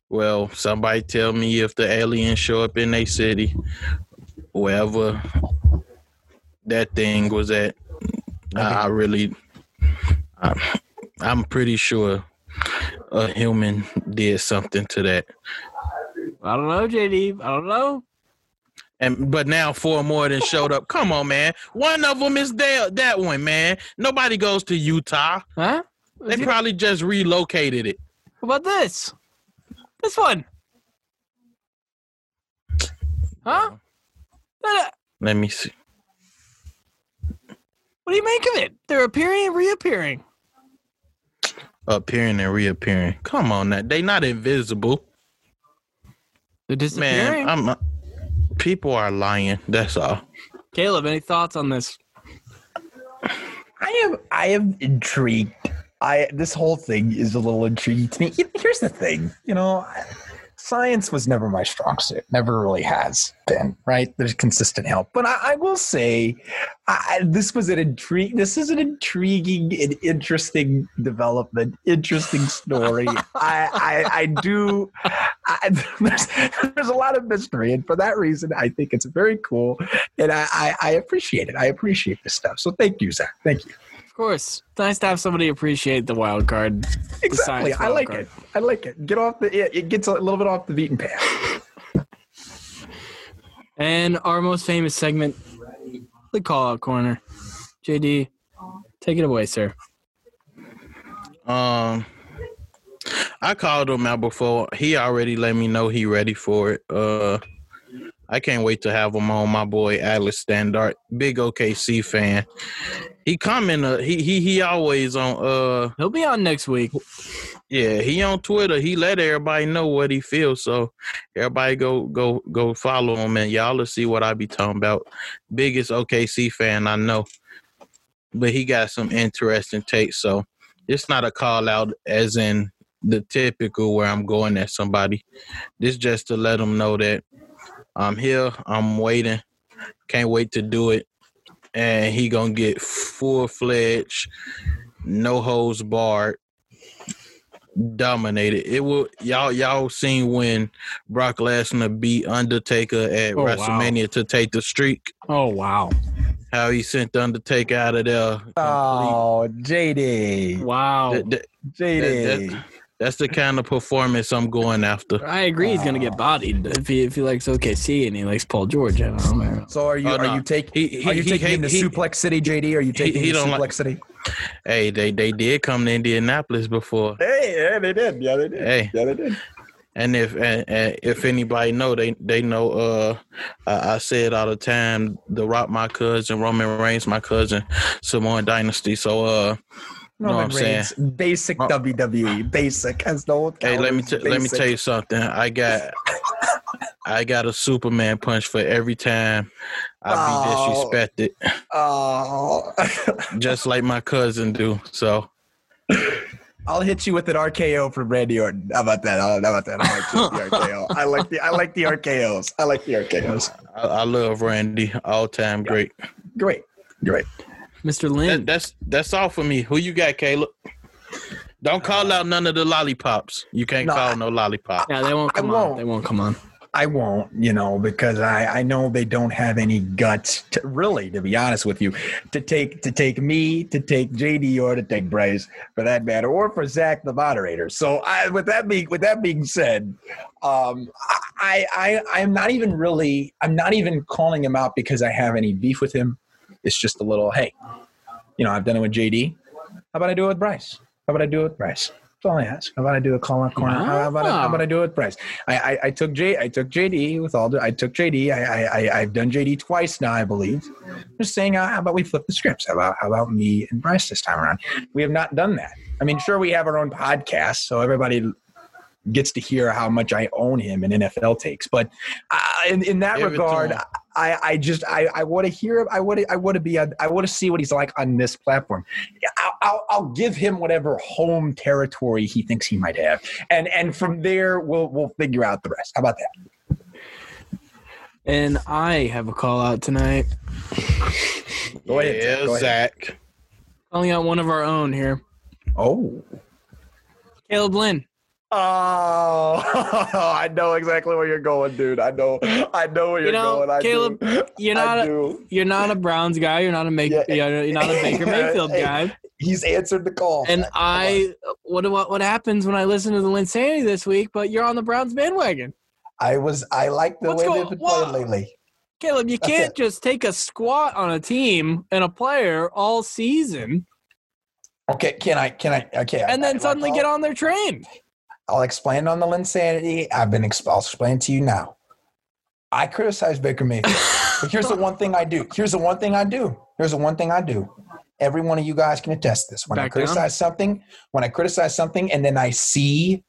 Well, somebody tell me if the aliens show up in a city, wherever that thing was at. I, I really, I, I'm pretty sure a human did something to that. I don't know, JD. I don't know. And but now four more than showed up. Come on, man. One of them is there. That one, man. Nobody goes to Utah. Huh? They probably just relocated it. What about this? This one. Huh? Uh, Let me see. What do you make of it? They're appearing and reappearing. Appearing and reappearing. Come on, that They not invisible, They're disappearing. man. I'm. Uh, people are lying. That's all. Caleb, any thoughts on this? I am I am intrigued. I this whole thing is a little intriguing to me. Here's the thing, you know, science was never my strong suit. Never really has been. Right? There's consistent help, but I, I will say, I, this was an intrigue. This is an intriguing and interesting development. Interesting story. I, I I do. I, there's, there's a lot of mystery, and for that reason, I think it's very cool, and I, I, I appreciate it. I appreciate this stuff. So thank you, Zach. Thank you. Of course. It's nice to have somebody appreciate the wild card. Exactly. science I like card. it. I like it. Get off the. It, it gets a little bit off the beaten path. And our most famous segment, the call out corner. JD, take it away, sir. Um, I called him out before. He already let me know he ready for it. Uh, I can't wait to have him on. My boy Atlas Standard, big OKC fan. He comment. Uh, he he he always on. Uh, He'll be on next week. yeah, he on Twitter. He let everybody know what he feels. So everybody go go go follow him, and y'all will see what I be talking about. Biggest OKC fan I know, but he got some interesting takes. So it's not a call out as in the typical where I'm going at somebody. This just to let them know that I'm here. I'm waiting. Can't wait to do it. And he gonna get full fledged, no holds barred dominated. It will y'all y'all seen when Brock Lesnar beat Undertaker at Oh, wow. WrestleMania to take the streak. Oh wow. How he sent the Undertaker out of there. complete. Oh, JD. Wow. That- that- JD. that- that's the kind of performance I'm going after. I agree he's gonna get bodied if he if he likes OKC and he likes Paul George. I don't know, man. so are you Oh, are no. you take He- are you he taking him to hate- he- Suplex City, JD? Are you taking he him to don't Suplex like- City? Hey, they they did come to Indianapolis before. Hey, yeah, they did. Yeah, they did. Hey. Yeah, they did. And if and, and if anybody know, they they know. Uh, I, I say it all the time. The Rock, my cousin, Roman Reigns, my cousin, Samoan Dynasty. So, uh, know what I'm saying? Reigns, basic Oh. WWE, basic as the old. hey, let me t- let me tell you something. I got I got a Superman punch for every time I be Oh. disrespected, Oh, oh. just like my cousin do. So, I'll hit you with an RKO from Randy Orton. How about that? How about that? I like the RKO. I like the I like the RKOs. I like the RKOs. I, I love Randy, all time great. Great, great. Mr. Lynn. That, that's that's all for me. Who you got, Caleb? Don't call out none of the lollipops. You can't No, call I- no lollipop. yeah, they won't I come on. won't. They won't come on. I won't, you know, because I I know they don't have any guts to really, to be honest with you, to take to take me, to take JD, or to take Bryce for that matter, or for Zach the moderator. So I, with that being with that being said, um, I I I'm not even really I'm not even calling him out because I have any beef with him. It's just a little hey, you know, I've done it with JD. How about I do it with Bryce? How about I do it with Bryce? That's all I ask. How about I do a call out corner? How about I, how about I do it with Bryce? I, I, I took J I took JD with all the I took JD. I, I, I I've done JD twice now, I believe. Just saying, uh, how about we flip the scripts? How about how about me and Bryce this time around? We have not done that. I mean, sure we have our own podcast, so everybody gets to hear how much I own him in NFL takes. But uh, in, in that Give regard. I, I just I, I want to hear I want to I want to be on, I want to see what he's like on this platform. I'll, I'll, I'll give him whatever home territory he thinks he might have, and and from there we'll we'll figure out the rest. How about that? And I have a call out tonight. Go ahead, yeah, go ahead. Zach. Calling out one of our own here. Oh. Caleb Lynn. Oh, I know exactly where you're going, dude. I know, I know where You you're know, going. I Caleb, do. You're not a, you're not a Browns guy. You're not a make, Yeah. you're not a Baker Mayfield guy. He's answered the call. And man. I, what what what happens when I listen to the Linsanity this week? But you're on the Browns bandwagon, I was, I like the What's way go- they've been playing lately. Caleb. You can't just take a squat on a team and a player all season Okay, can I, can I, okay. and then suddenly get on their train. I'll explain on the Linsanity. I've been, exp- I'll explain to you now. I criticize Baker Mayfield. But here's the one thing I do. Here's the one thing I do. Here's the one thing I do. Every one of you guys can attest this. When I Back down? criticize something, when I criticize something, and then I see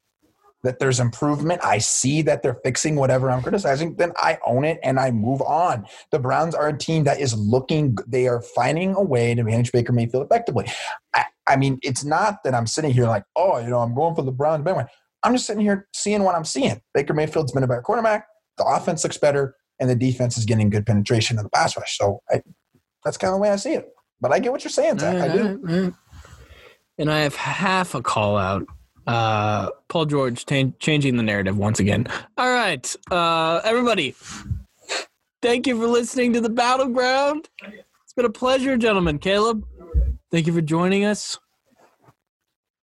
that there's improvement, I see that they're fixing whatever I'm criticizing, then I own it and I move on. The Browns are a team that is looking, they are finding a way to manage Baker Mayfield effectively. I, I mean, it's not that I'm sitting here like, oh, you know, I'm going for the Browns bandwagon. I'm just sitting here seeing what I'm seeing. Baker Mayfield's been a better quarterback. The offense looks better, and the defense is getting good penetration in the pass rush. So I, that's kind of the way I see it. But I get what you're saying, Zach. I do. And I have half a call out. Uh, Paul George ta- changing the narrative once again. All right, uh, everybody. Thank you for listening to the battleground. It's been a pleasure, gentlemen. Caleb, thank you for joining us.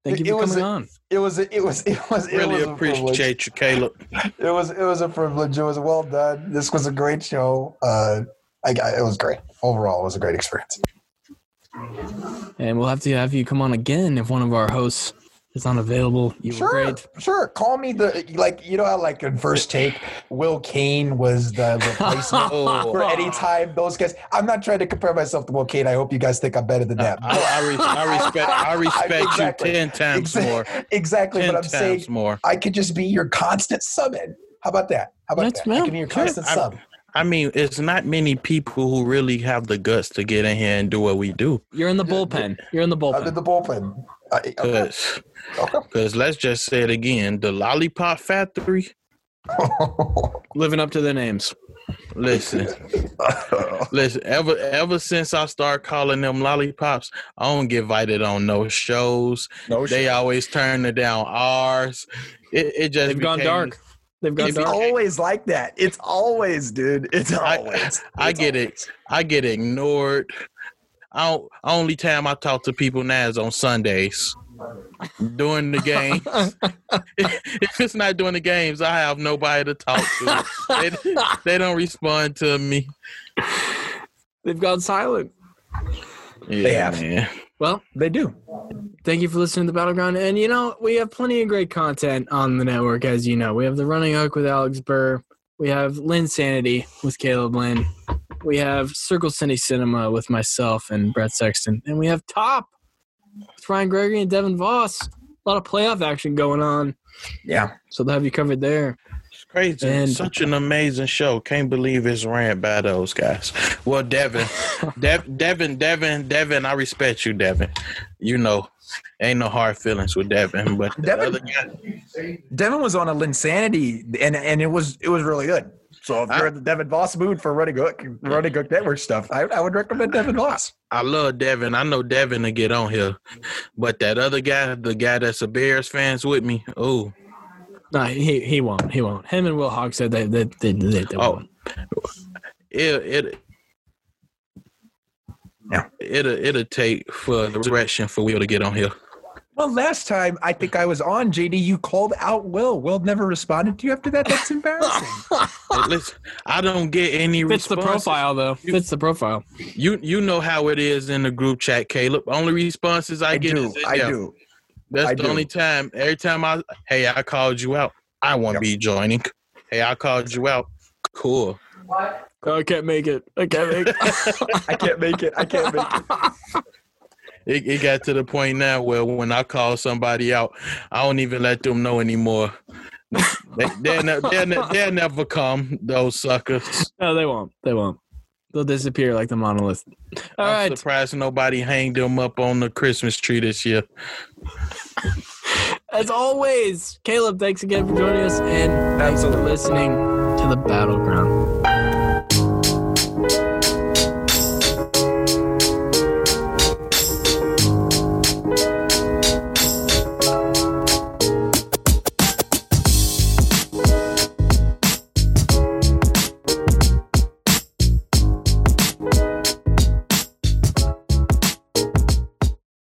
Thank you It- for was coming a- on. It was. It was. It was. It Really was a appreciate you, Caleb. It was. It was a privilege. It was well done. This was a great show. Uh, I, I, it was great. Overall, it was a great experience. And we'll have to have you come on again if one of our hosts is unavailable. You were Sure, great. sure. Call me the like. You know how like in first take, Will Cain was the replacement Oh, for any time those guys. I'm not trying to compare myself to Will Cain. I hope you guys think I'm better than that. I, I, re- I respect. I respect Exactly. you ten times Exa- more. Exactly, Ten but I'm times saying more. I could just be your constant sub in. How about that? How about That's- that? I yeah, can be your constant I- sub. I mean, it's not many people who really have the guts to get in here and do what we do. You're in the bullpen. You're in the bullpen. I'm in the bullpen. I- okay. Cause, let's just say it again: the Lollipop Factory. Living up to their names. Listen, listen. Ever ever since I started calling them lollipops, I don't get invited on no shows. no They shit. always turn it down ours. It, it just They've gone dark. They've gone It's dark. always like that. It's always, dude. It's always. I It's get it. I get ignored. I don't, only time I talk to people now is on Sundays during the games. if it's not during the games, I have nobody to talk to. they, they don't respond to me. They've gone silent. Yeah, have. man. Well, They do. thank you for listening to the Battleground. And you know, we have plenty of great content on the network, as you know. We have the Running Hook with Alex Burr. We have Lynn Sanity with Caleb Lynn. We have Circle City Cinema with myself and Brett Sexton. And we have Top with Ryan Gregory and Devin Voss. A lot of playoff action going on. Yeah. So they'll have you covered there. Crazy. And- Such an amazing show. Can't believe it's ran by those guys. Well, Devin, Dev, Devin, Devin, Devin, I respect you, Devin. You know, ain't no hard feelings with Devin, but Devin- other guy, Devin was on a Linsanity, and and it was it was really good. So if you're in the Devin Voss mood for running hook, running hook network stuff, I, I would recommend Devin Voss. I love Devin. I know Devin to get on here, but that other guy, the guy that's a Bears fans with me, oh, No, he he won't. He won't. Him and Will Hogg said they they they, they, they Oh. won't. it it. Yeah. It'll it'll take for the direction for Will to get on here. Well, last time I think I was on JD, you called out Will. Will never responded to you after that. That's embarrassing. Listen, I don't get any Fits the profile though. Fits the profile. You you know how it is in the group chat, Caleb. Only responses I, I get do. is I there. do. That's I the do. only time. Every time I hey, I called you out. I won't Yep. be joining. Hey, I called you out. Cool. Oh, I can't make it. I can't make it. I can't make it. I can't make it. It, it got to the point now where when I call somebody out, I don't even let them know anymore. They, they'll, ne- they'll, ne- they'll never come, those suckers. No, they won't. They won't. They'll disappear like the monolith. All I'm right. surprised nobody hanged them up on the Christmas tree this year. As always, Caleb, thanks again for joining us and thanks for listening to the Battleground.